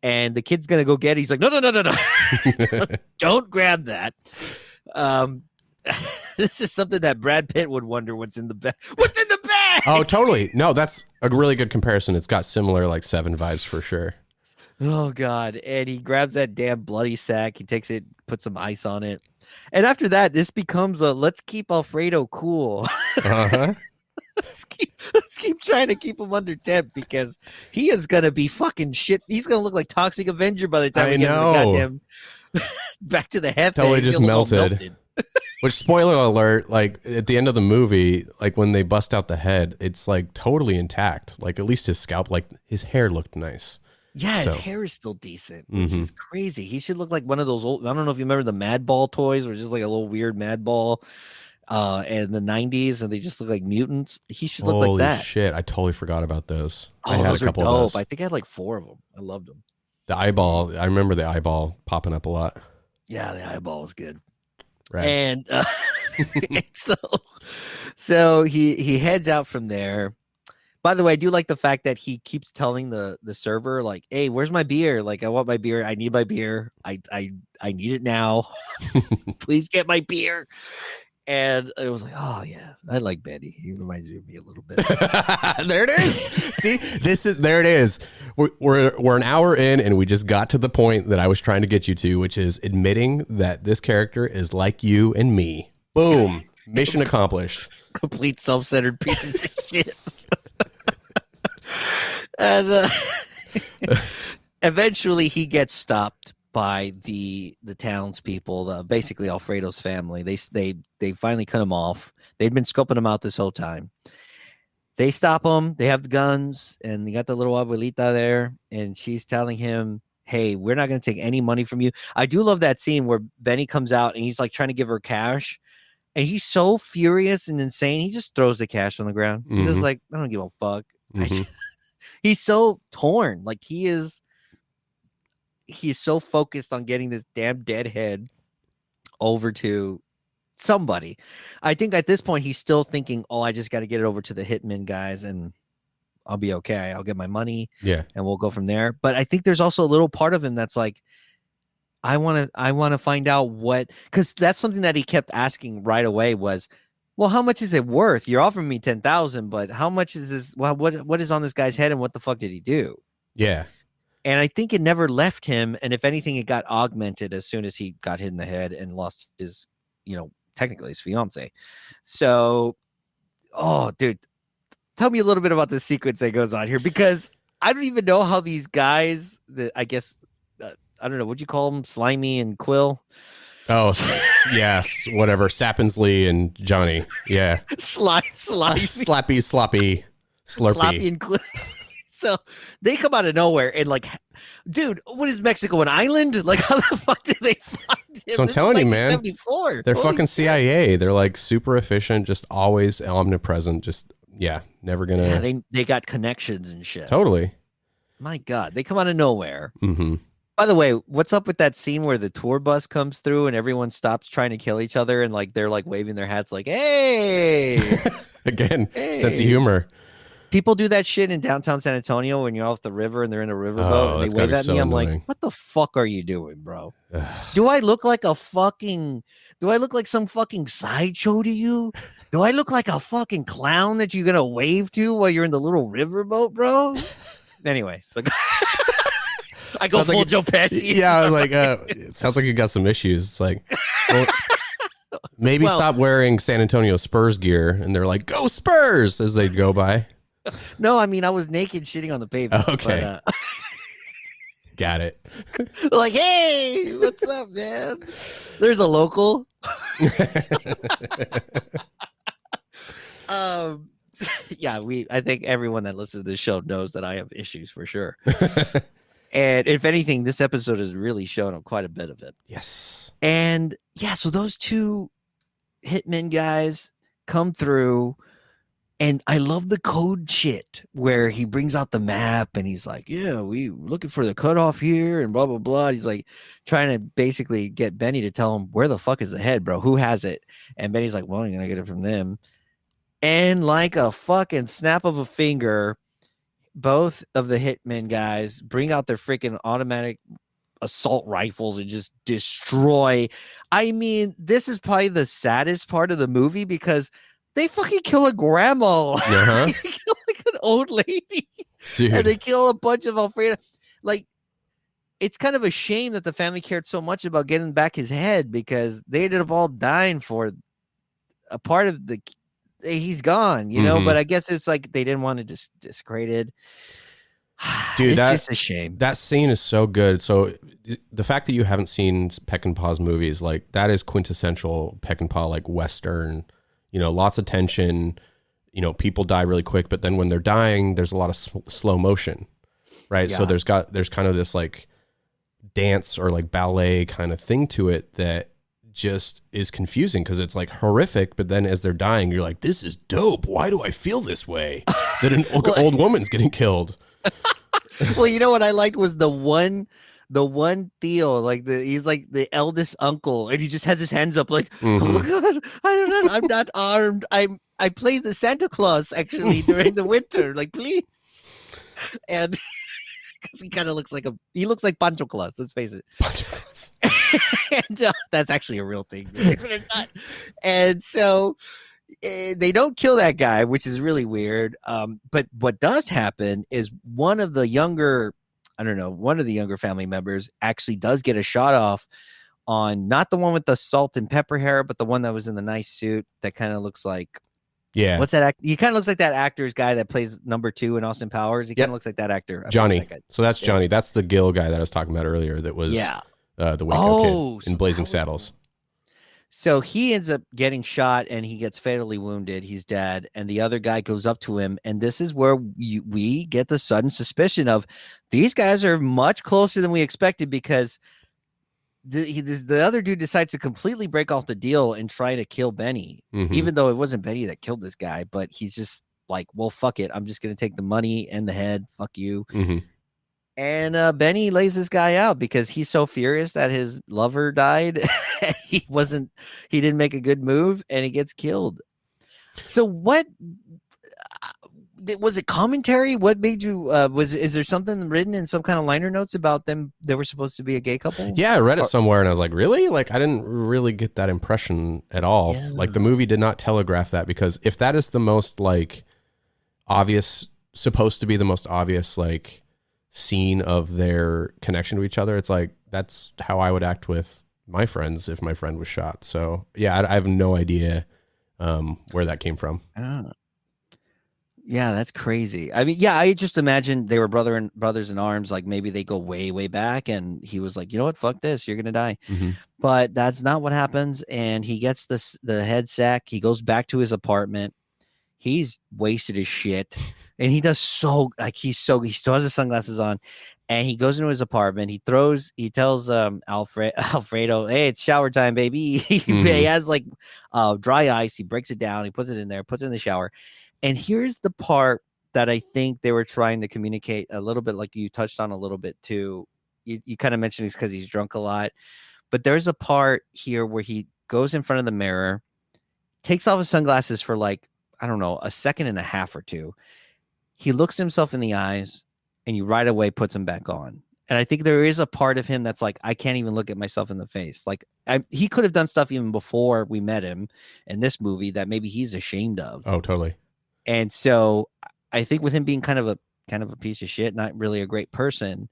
And the kid's gonna go get it. He's like, "No, no, no, no, no." don't grab that. Um, this is something that Brad Pitt would wonder what's in the bag. What's in the bag? oh, totally. No, that's a really good comparison. It's got similar like seven vibes for sure. Oh God! And he grabs that damn bloody sack. He takes it, puts some ice on it, and after that, this becomes a let's keep Alfredo cool. Uh-huh. let's keep let's keep trying to keep him under temp because he is gonna be fucking shit. He's gonna look like Toxic Avenger by the time I we get to the goddamn back to the head. Totally just melted. Which spoiler alert, like at the end of the movie, like when they bust out the head, it's like totally intact. Like at least his scalp, like his hair looked nice. Yeah, his So- hair is still decent, which Mhm. is crazy. He should look like one of those old. I don't know if you remember the Mad Ball toys, were just like a little weird Mad Ball, uh, in the '90s, and they just look like mutants. He should look Holy like that. shit! I totally forgot about those. I Oh, had a those are couple of dope. those. I think I had like four of them. I loved them. The eyeball, I remember the eyeball popping up a lot. Yeah, the eyeball was good. Right. And uh, and so, so he he heads out from there. By the way, I do like the fact that he keeps telling the the server like, "Hey, where's my beer? Like, I want my beer. I need my beer. I I I need it now. Please get my beer." And it was like, "Oh yeah, I like Betty. He reminds me of me a little bit." there it is. See, this is there it is. We're, we're we're an hour in, and we just got to the point that I was trying to get you to, which is admitting that this character is like you and me. Boom, mission accomplished. complete self-centered pieces of shit. and uh, eventually, he gets stopped by the the townspeople, the, basically Alfredo's family. They they they finally cut him off. They'd been scoping him out this whole time. They stop him. They have the guns, and you got the little abuelita there, and she's telling him. Hey, we're not going to take any money from you. I do love that scene where Benny comes out and he's like trying to give her cash, and he's so furious and insane. He just throws the cash on the ground. He's just Mhm. like, I don't give a fuck. I Mhm. he's so torn. Like he is, he's so focused on getting this damn deadhead over to somebody. I think at this point he's still thinking, oh, I just got to get it over to the hitman guys and I'll be okay. I'll get my money Yeah, and we'll go from there. But I think there's also a little part of him that's like, I want to, I want to find out what, because that's something that he kept asking right away was, well, how much is it worth? You're offering me ten thousand, but how much is this? Well, what what is on this guy's head, and what the fuck did he do? yeah. And I think it never left him, and if anything, it got augmented as soon as he got hit in the head and lost his, you know, technically his fiance. So, oh, dude, tell me a little bit about the sequence that goes on here because I don't even know how these guys, that I guess, uh, I don't know, what you call them, Slimy and Quill, Oh, yes, whatever. Sappensly and Johnny. Yeah, Sly, Slimy, slappy, sloppy, slurpy. Sloppy and Quill. so they come out of nowhere and like, dude, what is Mexico an island? Like, how the fuck did they find him? So I'm This telling you, man, 1974. They're Holy fucking shit. CIA. They're like super efficient, just always omnipresent. Just yeah, never gonna. Yeah, they they got connections and shit. totally. My God, they come out of nowhere. hmm By the way, what's up with that scene where the tour bus comes through and everyone stops trying to kill each other and like they're like waving their hats like, "Hey!" Again, sense of humor. People do that shit in downtown San Antonio when you're off the river and they're in a riverboat Oh, and they wave at so me. I'm annoying. like, "What the fuck are you doing, bro? Do I look like a fucking? Do I look like some fucking sideshow to you? Do I look like a fucking clown that you're gonna wave to while you're in the little riverboat, bro?" anyway, so I go Sounds full it- Joe Pesci. yeah, I was like, uh, it sounds like you got some issues. It's like, well, maybe Well- stop wearing San Antonio Spurs gear, and they're like, "Go Spurs!" as they go by. No, I mean I was naked shitting on the pavement. but, Okay. uh, Got it. like, hey, what's up, man? There's a local. Um, yeah, we. I think everyone that listens to this show knows that I have issues for sure. and if anything, this episode has really shown up quite a bit of it. yes. And yeah, so those two hitmen guys come through. And I love the code shit where he brings out the map and he's like, Yeah, we looking for the cutoff here and blah blah blah. He's like trying to basically get Benny to tell him where the fuck is the head, bro? Who has it? And Benny's like, Well, I'm gonna get it from them. And like a fucking snap of a finger, both of the hitmen guys bring out their freaking automatic assault rifles and just destroy. I mean, this is probably the saddest part of the movie because they fucking kill a grandma. Uh-huh. they kill like an old lady Dude. and they kill a bunch of Alfredo. Like, it's kind of a shame that the family cared so much about getting back his head because they ended up all dying for a part of the he's gone, you know. Mhm. But I guess it's like they didn't want to dis- discredit. Dude, it's that- just a shame. That scene is so good. So the fact that you haven't seen Peckinpah's movies, like that is quintessential Peckinpah, like Western. You know, lots of tension. You know, people die really quick, but then when they're dying, there's a lot of sl- slow motion, right? So there's got there's kind of this like dance or like ballet kind of thing to it that just is confusing because it's like horrific, but then as they're dying, you're like, this is dope. Why do I feel this way? That an old, old woman's getting killed. well, you know what I liked was the one, the one Theo, like the he's like the eldest uncle, and he just has his hands up, like, oh Mhm. my god, I don't know, I'm not armed. I'm I play the Santa Claus actually during the winter, like please, and because he kind of looks like a he looks like Pancho Claus. Let's face it. and uh, that's actually a real thing. believe it or not. and so eh, they don't kill that guy, which is really weird. Um, but what does happen is one of the younger, I don't know, one of the younger family members actually does get a shot off on not the one with the salt and pepper hair, but the one that was in the nice suit that kind of looks like yeah. what's that act? He kind of looks like that actor's guy that plays number two in Austin Powers. He Yep. kind of looks like that actor. I Johnny. that. So that's. Johnny. That's the Gill guy that I was talking about earlier. That was Yeah. uh, the Waco Oh, kid in Blazing Saddles. So he ends up getting shot and he gets fatally wounded. He's dead. And the other guy goes up to him. And this is where we, we get the sudden suspicion of these guys are much closer than we expected because the, he, the other dude decides to completely break off the deal and try to kill Benny, Mhm. even though it wasn't Benny that killed this guy. But he's just like, well, fuck it. I'm just going to take the money and the head. Fuck you. Mhm. And uh, Benny lays this guy out because he's so furious that his lover died. he wasn't, he didn't make a good move and he gets killed. So, what uh, was it commentary? What made you, uh, was, is there something written in some kind of liner notes about them? They were supposed to be a gay couple? Yeah, I read it somewhere and I was like, really? Like, I didn't really get that impression at all. Like, the movie did not telegraph that because if that is the most, like, obvious, supposed to be the most obvious, like, scene of their connection to each other, it's like, that's how I would act with my friends if my friend was shot. So, yeah, I, I have no idea um, where that came from. Ah. Yeah, that's crazy. I mean, yeah, I just imagine they were brother and brothers in arms. Like maybe they go way, way back, and he was like, "You know what? Fuck this. You're gonna die." Mhm. But that's not what happens. And he gets this the head sack. He goes back to his apartment. He's wasted his shit, and he does so like he's so he still has his sunglasses on, and he goes into his apartment. He throws. He tells um Alfred Alfredo, "Hey, it's shower time, baby." he Mhm. has like uh dry ice. He breaks it down. He puts it in there. Puts it in the shower. And here's the part that I think they were trying to communicate a little bit, like you touched on a little bit too. You, you kind of mentioned it's because he's drunk a lot, but there's a part here where he goes in front of the mirror, takes off his sunglasses for like, I don't know, a second and a half or two. He looks himself in the eyes and he right away puts him back on. And I think there is a part of him that's like, I can't even look at myself in the face. Like, I, he could have done stuff even before we met him in this movie that maybe he's ashamed of Oh, totally. and so I think with him being kind of a kind of a piece of shit, not really a great person,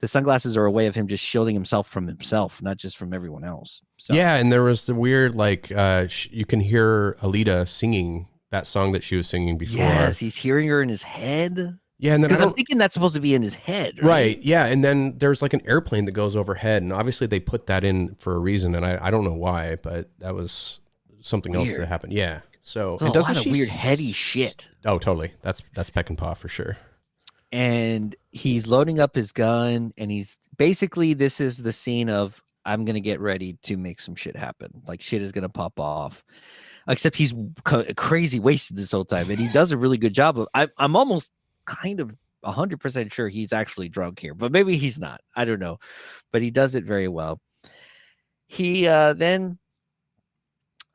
the sunglasses are a way of him just shielding himself from himself, not just from everyone else. So Yeah, and there was the weird, like, uh, sh- you can hear Elita singing that song that she was singing before. yes, he's hearing her in his head. Yeah, and then I'm thinking that's supposed to be in his head, right? Right. Yeah. And then there's like an airplane that goes overhead. And obviously they put that in for a reason. And I, I don't know why, but that was something else that happened. Yeah. So Oh, a doesn't lot of weird heady shit. Oh, totally. That's that's Peckinpah for sure. and he's loading up his gun and he's basically this is the scene of i'm gonna get ready to make some shit happen like shit is gonna pop off except he's crazy wasted this whole time and he does a really good job of I, i'm almost kind of 100% sure he's actually drunk here but maybe he's not i don't know but he does it very well he uh then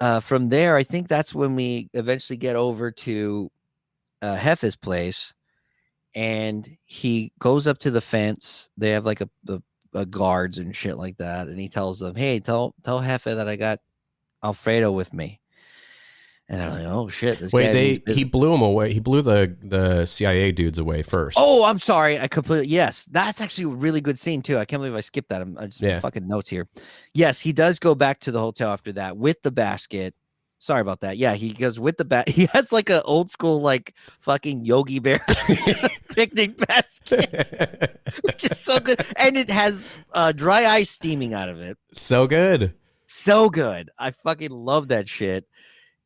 uh from there i think that's when we eventually get over to uh Jefe's place and he goes up to the fence. They have like a, a, a guards and shit like that, and he tells them, "Hey, tell tell Jefe that I got Alfredo with me." And they're like, "Oh shit!" This Wait, they he blew him away. He blew the the CIA dudes away first. Oh, I'm sorry. I completely yes. That's actually a really good scene too. I can't believe I skipped that. I'm I just Yeah. fucking notes here. Yes, he does go back to the hotel after that with the basket, Sorry about that. Yeah, he goes with the bat. He has like a old school like fucking Yogi Bear picnic basket, which is so good, and it has uh, dry ice steaming out of it. so good. So good. I fucking love that shit.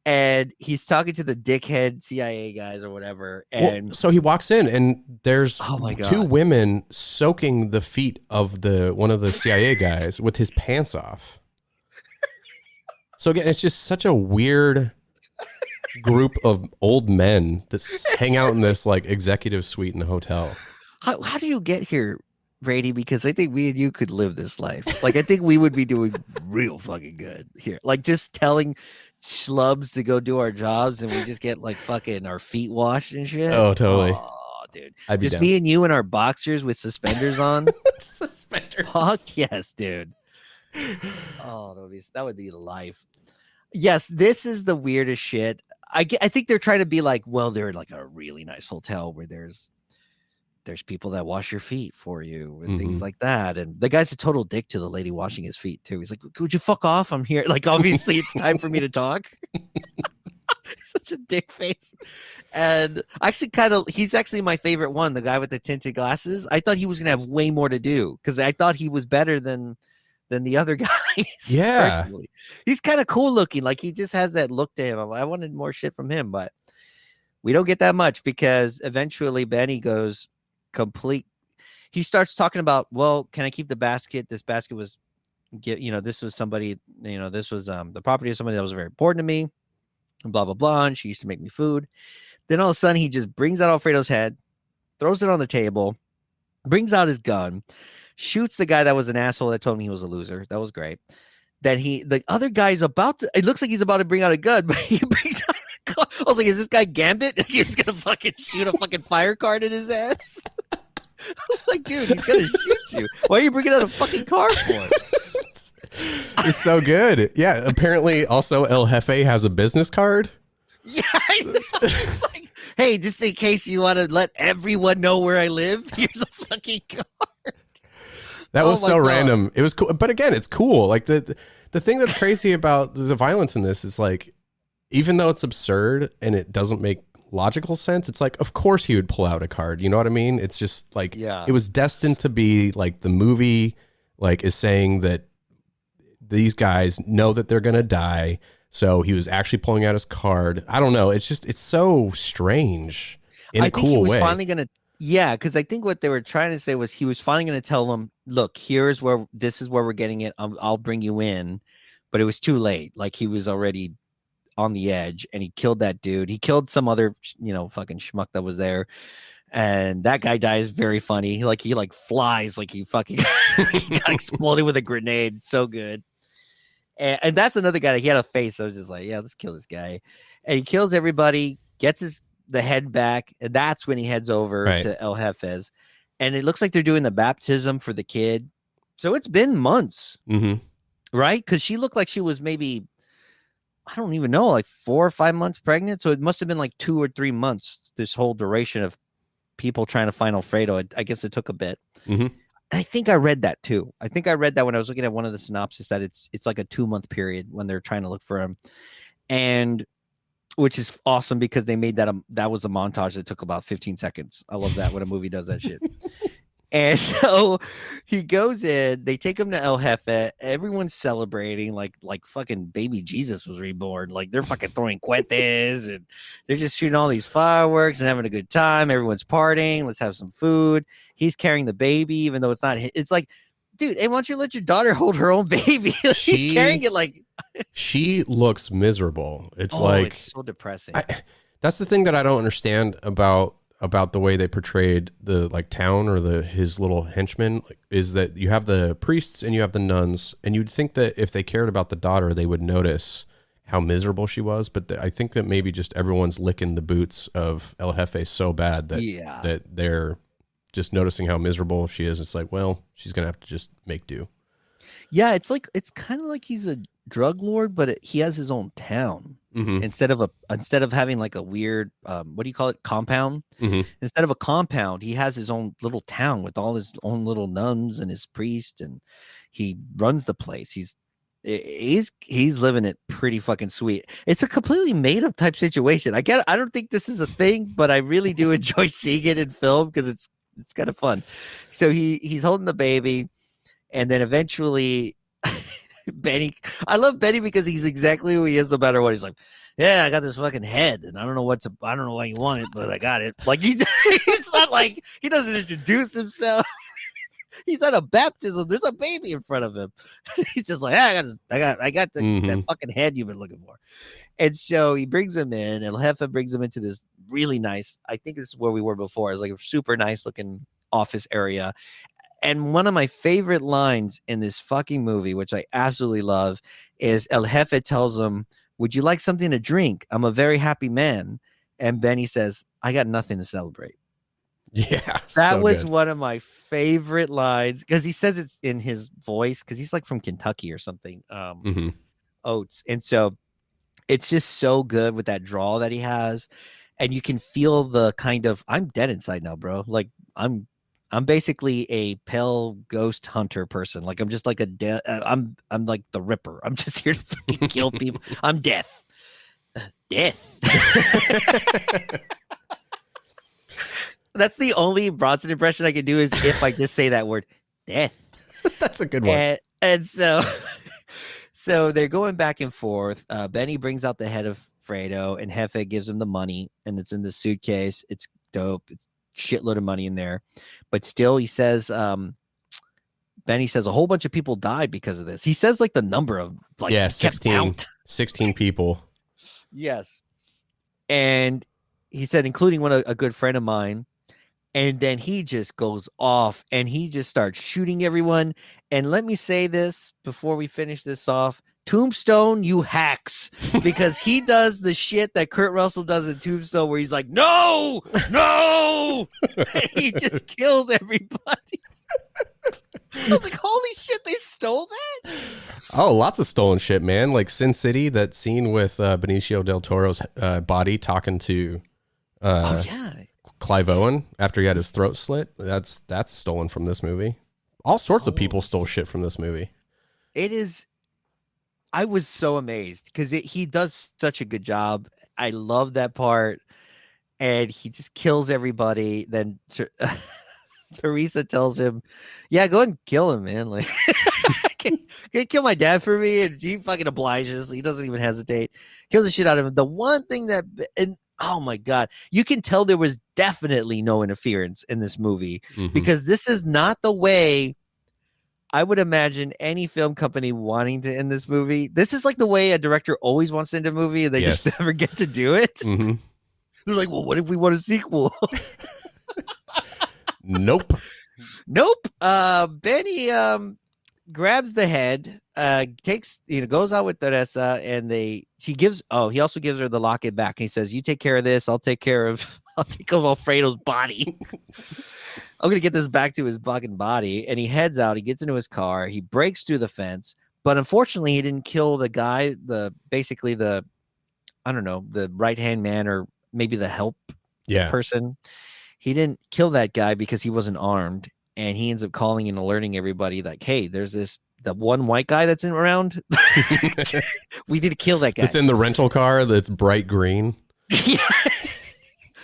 And he's talking to the dickhead CIA guys or whatever, Well, and so he walks in and there's Oh two women soaking the feet of the one of the CIA guys with his pants off. So again, it's just such a weird group of old men that hang out in this like executive suite in the hotel. how how do you get here, Brady? Because I think we and you could live this life. Like I think we would be doing real fucking good here. Like just telling schlubs to go do our jobs, and we just get like fucking our feet washed and shit. Oh, totally. Oh, dude. Just down. me and you in our boxers with suspenders on. Suspenders. Fuck yes, dude. Oh, that would be that would be life. Yes, this is the weirdest shit. I I think they're trying to be like, well, they're like a really nice hotel where there's there's people that wash your feet for you and things Mhm. like that. And the guy's a total dick to the lady washing his feet too. He's like, could you fuck off? I'm here. Like, obviously, it's time for me to talk. Such a dick face. And actually, kind of, he's actually my favorite one. The guy with the tinted glasses. I thought he was gonna have way more to do because I thought he was better than than the other guys. Yeah. personally. he's kind of cool looking. Like he just has that look to him. I'm I wanted more shit from him, but we don't get that much because eventually Benny goes complete. He starts talking about, well, can I keep the basket? This basket was get you know this was somebody you know this was um the property of somebody that was very important to me blah blah blah and she used to make me food then all of a sudden he just brings out alfredo's head throws it on the table brings out his gun shoots the guy that was an asshole that told me he was a loser that was great then he the other guy's about to it looks like he's about to bring out a gun but he was like is this guy gambit he's gonna fucking shoot a fucking fire card in his ass I was like, dude, he's gonna shoot you. Why are you bringing out a fucking car for? it's so good. Yeah. Apparently, also El Jefe has a business card. Yeah, I know. It's like, hey, just in case you want to let everyone know where I live, here's a fucking car. That Oh was my so God. random. It was cool, but again, it's cool. Like the the thing that's crazy about the violence in this is like, even though it's absurd and it doesn't make logical sense, it's like, of course he would pull out a card. You know what I mean? It's just like, Yeah. it was destined to be like the movie, like is saying that these guys know that they're gonna die. So he was actually pulling out his card. I don't know. It's just it's so strange in a I think cool he was way. finally gonna. Yeah, because I think what they were trying to say was he was finally gonna tell them, look, here's where this is where we're getting it. I'll, I'll bring you in, but it was too late. Like he was already on the edge, and he killed that dude. He killed some other, you know, fucking schmuck that was there. And that guy dies very funny. Like he like flies, like he fucking he got exploded with a grenade. So good. And, and that's another guy that he had a face. I was just like, yeah, let's kill this guy. And he kills everybody, gets his the head back, and that's when he heads over Right. to El Jefes. And it looks like they're doing the baptism for the kid. So it's been months, hmm right? Because she looked like she was maybe, I don't even know, like four or five months pregnant. So it must have been like two or three months, this whole duration of people trying to find Alfredo. I, guess it took a bit. Mhm. I think I read that too. I think I read that when I was looking at one of the synopsis that it's it's like a two month period when they're trying to look for him, and which is awesome because they made that a, that was a montage that took about 15 seconds. I love that when a movie does that shit. And so he goes in, they take him to El Jefe. Everyone's celebrating like like fucking baby Jesus was reborn. Like they're fucking throwing cuetes and they're just shooting all these fireworks and having a good time. Everyone's partying. Let's have some food. He's carrying the baby, even though it's not. hi- It's like, dude, hey, why don't you let your daughter hold her own baby? She's She- carrying it like. She looks miserable. It's oh, like it's so depressing. I, that's the thing that I don't understand about about the way they portrayed the like town or the his little henchmen is that you have the priests and you have the nuns and you'd think that if they cared about the daughter they would notice how miserable she was but th- I think that maybe just everyone's licking the boots of El Jefe so bad that yeah. that they're just noticing how miserable she is. It's like well she's gonna have to just make do. Yeah, it's like it's kind of like he's a drug lord, but it, he has his own town mm-hmm. instead of a instead of having like a weird um, what do you call it compound. Mhm. Instead of a compound, he has his own little town with all his own little nuns and his priest, and he runs the place. He's he's he's living it pretty fucking sweet. It's a completely made up type situation. I get I don't think this is a thing, but I really do enjoy seeing it in film because it's it's kind of fun. So he he's holding the baby, and then eventually Benny. I love Benny because he's exactly who he is, no matter what. He's like, "Yeah, I got this fucking head, and I don't know what's I don't know why you want it, but I got it." Like he's it's not like he doesn't introduce himself. he's at a baptism. There's a baby in front of him. he's just like, "Yeah, I got, I got, I got the, that Mhm. fucking head you've been looking for." And so he brings him in, and Jefe brings him into this really nice. I think this is where we were before. It's like a super nice looking office area. And one of my favorite lines in this fucking movie, which I absolutely love, is El Jefe tells him, Would you like something to drink? I'm a very happy man. And Benny says, I got nothing to celebrate. Yeah, That so was good. one of my favorite lines because he says it's in his voice because he's like from Kentucky or something. Um, Mhm. Oates. And so it's just so good with that draw that he has. And you can feel the kind of I'm dead inside now, bro. Like I'm I'm basically a pale ghost hunter person. Like I'm just like a death I'm I'm like the ripper. I'm just here to fucking kill people. I'm death. Death. That's the only Bronson impression I can do is if I just say that word death. That's a good one. And, and so, so they're going back and forth. Uh, Benny brings out the head of Fredo, and Jefe gives him the money, and it's in the suitcase. It's dope. It's shitload of money in there, but still, he says, um, Benny says a whole bunch of people died because of this. He says like the number of like Yeah, 16. 16 people. Yes. And he said, including one a, a good friend of mine. And then he just goes off and he just starts shooting everyone. And let me say this before we finish this off. Tombstone, you hacks, because he does the shit that Kurt Russell does in Tombstone, where he's like, "No, no," he just kills everybody. I was like, "Holy shit, they stole that!" Oh, lots of stolen shit, man. Like Sin City, that scene with uh, Benicio del Toro's uh, body talking to uh, oh yeah, Clive Owen after he had his throat slit. That's that's stolen from this movie. All sorts of Oh. people stole shit from this movie. it is i was so amazed because he does such a good job. I love that part and he just kills everybody then Ter- teresa tells him yeah go ahead and kill him man like can, can you kill my dad for me? And he fucking obliges he doesn't even hesitate kills the shit out of him. The one thing that and oh my god you can tell there was definitely no interference in this movie Mhm. because this is not the way I would imagine any film company wanting to end this movie. This is like the way a director always wants to end a movie, and they Yes. just never get to do it. Mhm. They're like, "Well, what if we want a sequel?" Nope. nope. Uh, Benny um grabs the head, uh, takes you know, goes out with Teresa, and they she gives. Oh, he also gives her the locket back. And he says, "You take care of this. I'll take care of. I'll take care of Alfredo's body." I'm gonna get this back to his fucking body. And he heads out. He gets into his car. He breaks through the fence, but unfortunately, he didn't kill the guy. The basically the, I don't know, the right hand man or maybe the help Yeah. person. He didn't kill that guy because he wasn't armed, and he ends up calling and alerting everybody like, "Hey, there's this the one white guy that's in around. we need to kill that guy." It's in the rental car that's bright green. Yeah.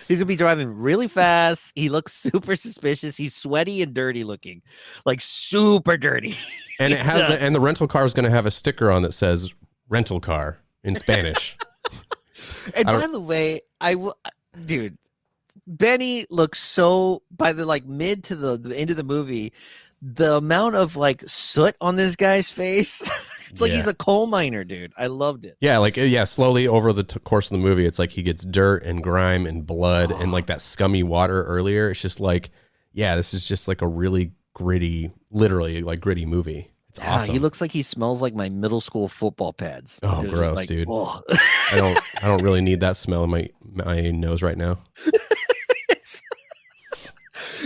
He's gonna be driving really fast. He looks super suspicious. He's sweaty and dirty looking, like super dirty. And it has the, and the rental car is to have a sticker on that says rental car in Spanish. And by the way, I will, dude. Benny looks so by the like mid to the, the end of the movie, the amount of like soot on this guy's face. it's like Yeah. he's a coal miner, dude. I loved it. yeah, like uh, yeah, slowly over the t- course of the movie, it's like he gets dirt and grime and blood and like that scummy water earlier. It's just like, yeah, this is just like a really gritty, literally like gritty movie. It's Yeah, awesome. He looks like he smells like my middle school football pads. Oh, They're gross, like, dude. I don't, I don't really need that smell in my my nose right now.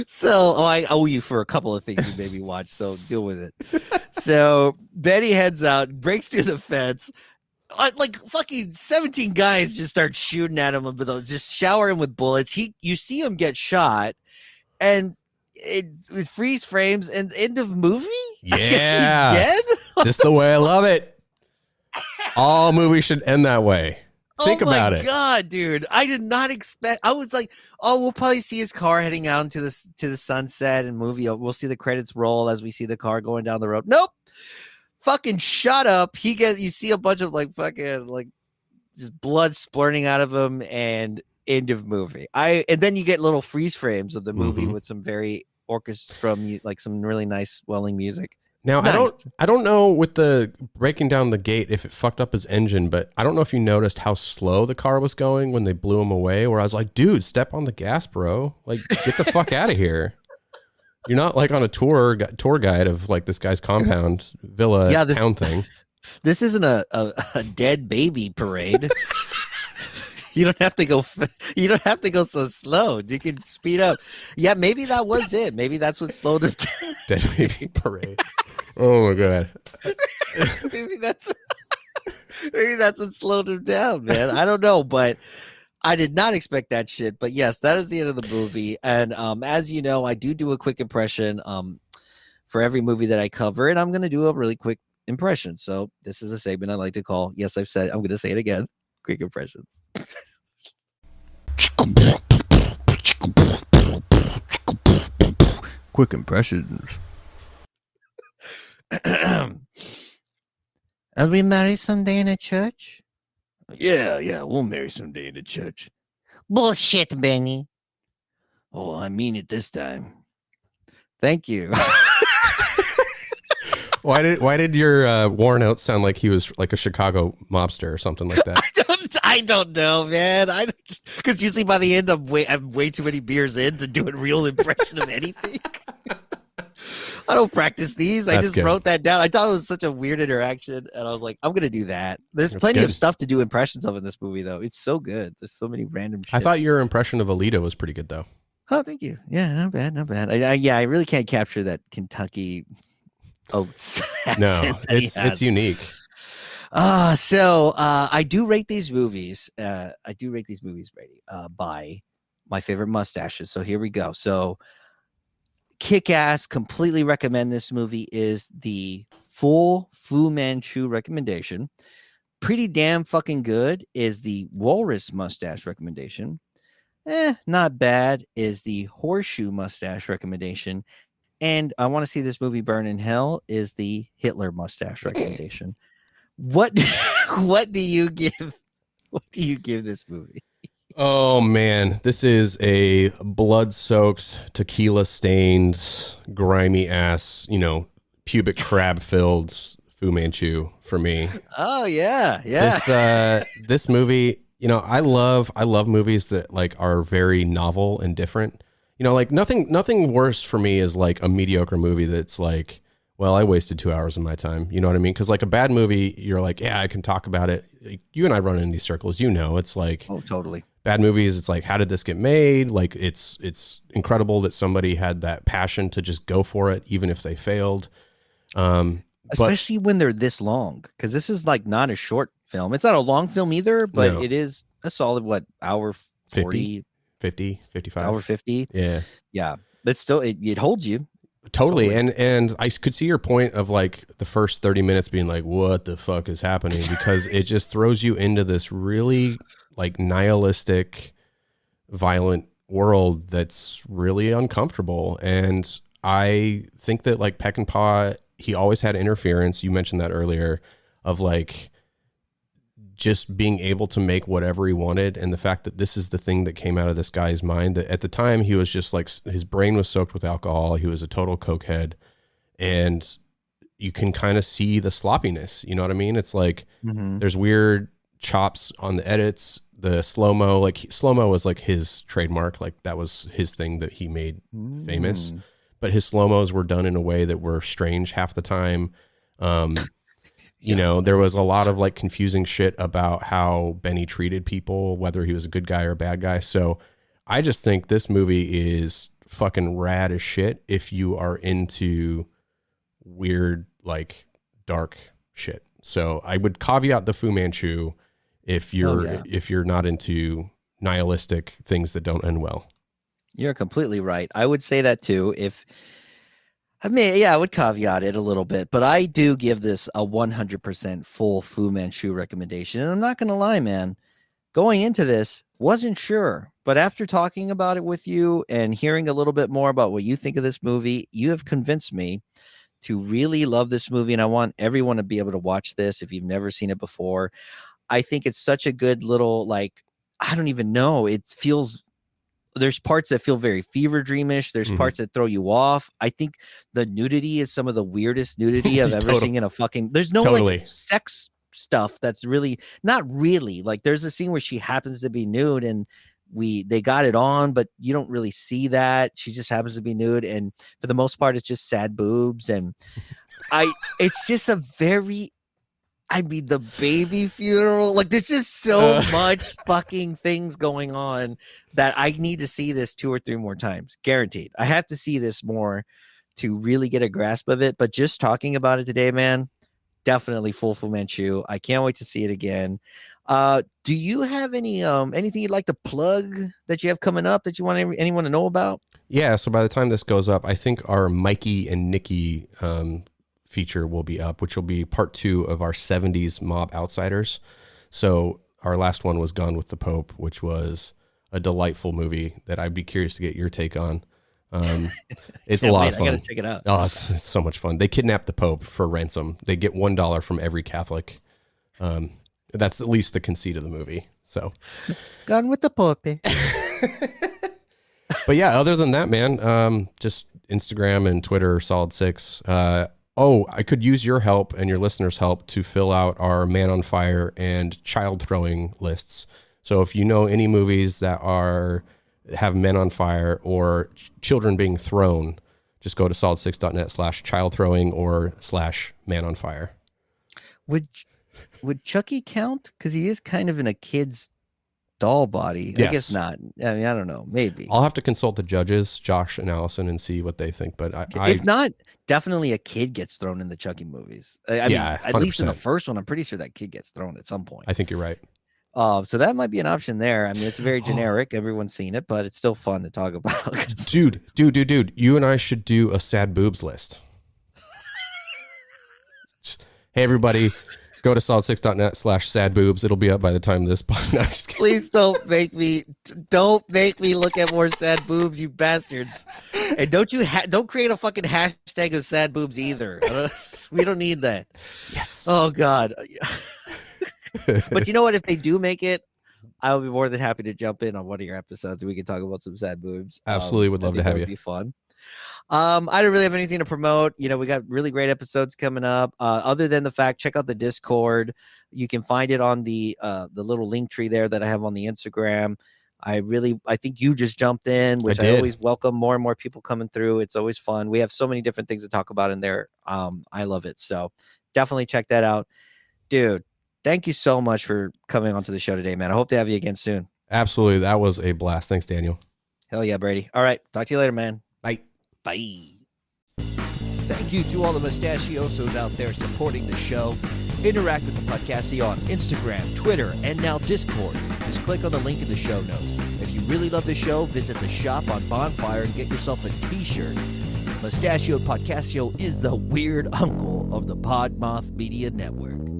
So, oh, I owe you for a couple of things you made me watch, so deal with it. So, Betty heads out, breaks through the fence. Uh, Like fucking 17 guys just start shooting at him, but they'll just shower him with bullets. He, you see him get shot, and it, it freeze frames and end of movie. Yeah. he's dead. Just the way I love it. All movies should end that way. Think oh my about it. God, dude! I did not expect. I was like, "Oh, we'll probably see his car heading out into the to the sunset and movie. We'll see the credits roll as we see the car going down the road." Nope. Fucking shut up. He get you see a bunch of like fucking like just blood splurting out of him and end of movie. I and then you get little freeze frames of the movie Mhm. with some very orchestra mu- like some really nice welling music. Now I don't I don't know with the breaking down the gate if it fucked up his engine, but I don't know if you noticed how slow the car was going when they blew him away. Where I was like, dude, step on the gas, bro. Like, get the fuck out of here. You're not like on a tour tour guide of like this guy's compound villa Yeah, this- town thing. This isn't a, a, a dead baby parade. you don't have to go. You don't have to go so slow. You can speed up. Yeah, maybe that was it. Maybe that's what slowed him down. Dead baby parade. Oh my god. maybe that's maybe that's what slowed him down, man. I don't know, but I did not expect that shit. But yes, that is the end of the movie. And um, as you know, I do do a quick impression um for every movie that I cover, and I'm gonna do a really quick impression. So this is a segment I like to call. Yes, I've said. I'm gonna say it again. Quick impressions. Quick impressions. Are we marry someday in a church? Yeah, yeah, we'll marry someday in a church. Bullshit, Benny. Oh, I mean it this time. Thank you. Why did why did your uh, Warren Oates sound like he was like a Chicago mobster or something like that? I don't, I don't know, man. I because usually by the end I'm way I'm way too many beers in to do a real impression of anything. I don't practice these. I just good. wrote that down. I thought it was such a weird interaction, and I was like, I'm gonna do that. There's That's plenty good. of stuff to do impressions of in this movie, though. It's so good. There's so many random. Shit. I thought your impression of Elita was pretty good though. Oh, thank you. Yeah, not bad, not bad. I, I, yeah, I really can't capture that Kentucky. Oh, No, it's it's unique. Uh so uh I do rate these movies. Uh I do rate these movies, Brady, uh by my favorite mustaches. So here we go. So kick ass, completely recommend this movie is the full Fu Manchu recommendation. Pretty damn fucking good is the walrus mustache recommendation. Eh, not bad is the horseshoe mustache recommendation. And I want to see this movie burn in hell is the Hitler mustache recommendation. What what do you give what do you give this movie? Oh man, this is a blood-soaked, tequila-stained, grimy ass, you know, pubic crab-filled Fu Manchu for me. Oh yeah, yeah. This uh this movie, you know, I love I love movies that like are very novel and different. You know, like nothing nothing worse for me is like a mediocre movie that's like, well, I wasted 2 hours of my time. You know what I mean? Cuz like a bad movie, you're like, yeah, I can talk about it. Like, You and I run in these circles, you know. It's like oh totally. bad movies it's like how did this get made like it's it's incredible that somebody had that passion to just go for it even if they failed um but Especially when they're this long. Because this is like not a short film. It's not a long film either, but No. it is a solid what hour 40 50 55 hour 50 yeah. Yeah but still it, it holds you. Totally. Totally. and and i could see your point of like the first 30 minutes being like what the fuck is happening? Because it just throws you into this really like nihilistic violent world that's really uncomfortable and i think that like peckinpah he always had interference. You mentioned that earlier of like just being able to make whatever he wanted. And the fact that this is the thing that came out of this guy's mind that at the time he was just like his brain was soaked with alcohol. He was a total cokehead. And you can kind of see the sloppiness. You know what i mean? It's like there's weird chops on the edits the slow mo like slow mo was like his trademark. Like that was his thing that he made famous. Mm. but his slow mos were done in a way that were strange half the time. Um you Yeah. know there was a lot of like confusing shit about how benny treated people whether he was a good guy or a bad guy so i just think this movie is fucking rad as shit if you are into weird like dark shit so i would caveat the fu manchu if you're yeah. if you're not into nihilistic things that don't end well You're completely right. I would say that too. If I mean, yeah, I would caveat it a little bit, but I do give this a 100% full Fu Manchu recommendation. And I'm not going to lie, man. Going into this, wasn't sure, but after talking about it with you and hearing a little bit more about what you think of this movie, you have convinced me to really love this movie. And I want everyone to be able to watch this if you've never seen it before. I think it's such a good little, like, I don't even know. It feels there's parts that feel very fever dreamish. There's Mhm. parts that throw you off. I think the nudity is some of the weirdest nudity I've ever Total- seen in a fucking. There's no Totally. like sex stuff that's really not really like. There's a scene where she happens to be nude and we they got it on, but you don't really see that. She just happens to be nude, and for the most part, it's just sad boobs and I. It's just a very. I mean, the baby funeral. Like, there's just so Uh. much fucking things going on that I need to see this two or three more times. Guaranteed. I have to see this more to really get a grasp of it. But just talking about it today, man, definitely full Fu Manchu. I can't wait to see it again. Uh, do you have any um anything you'd like to plug that you have coming up that you want any- anyone to know about? Yeah, so by the time this goes up, I think our Mikey and Nicky um, feature will be up, which will be part two of our 70s Mob Outsiders. So our last one was Gone with the Pope, which was a delightful movie that I'd be curious to get your take on. Um, it's a lot wait. of I gotta fun. check it out. Oh, it's, it's so much fun. They kidnap the Pope for ransom. They get one dollar from every Catholic. Um, that's at least the conceit of the movie. So, Gone with the Pope. but yeah, other than that, man, um, just Instagram and Twitter, Solid Six. Uh, oh, I could use your help and your listeners' help to fill out our Man on Fire and Child Throwing lists. So if you know any movies that are have men on fire or ch- children being thrown, just go to solid6.net slash child throwing or slash man on fire. Would would Chucky count? Because he is kind of in a kid's doll body. I guess not. I mean, I don't know. Maybe. I'll have to consult the judges, Josh and Allison, and see what they think. But I, I if not, definitely a kid gets thrown in the Chucky movies. I, I Yeah, mean, at least in the first one, I'm pretty sure that kid gets thrown at some point. I think you're right. Uh, so that might be an option there. I mean, it's very generic. Everyone's seen it, but it's still fun to talk about. Dude, dude, dude, dude, you and I should do a sad boobs list. hey, everybody, go to solid6.net slash sad boobs. It'll be up by the time this. No, I'm. Please don't make me don't make me look at more sad boobs, you bastards. And don't you ha- don't create a fucking hashtag of sad boobs either. we don't need that. Yes. Oh God. but you know what? If they do make it, I will be more than happy to jump in on one of your episodes and we can talk about some sad boobs. Um, Absolutely would love to have you. Be fun. Um, I don't really have anything to promote. You know, we got really great episodes coming up. Uh, other than the fact, check out the Discord. You can find it on the uh the little link tree there that I have on the Instagram. I really, I think you just jumped in, which I, did. always welcome more and more people coming through. It's always fun. We have so many different things to talk about in there. Um, I love it. So definitely check that out, dude. Thank you so much for coming onto the show today, man. I hope to have you again soon. Absolutely. That was a blast. Thanks, Daniel. Hell yeah, Brady. All right, talk to you later, man. Bye. Thank you to all the mustachiosos out there supporting the show. Interact with the Podcasty on Instagram, Twitter, and now Discord. Just click on the link in the show notes. If you really love the show, visit the shop on Bonfire and get yourself a t-shirt. Mustachio Podcastio is the weird uncle of the Podmoth Media Network.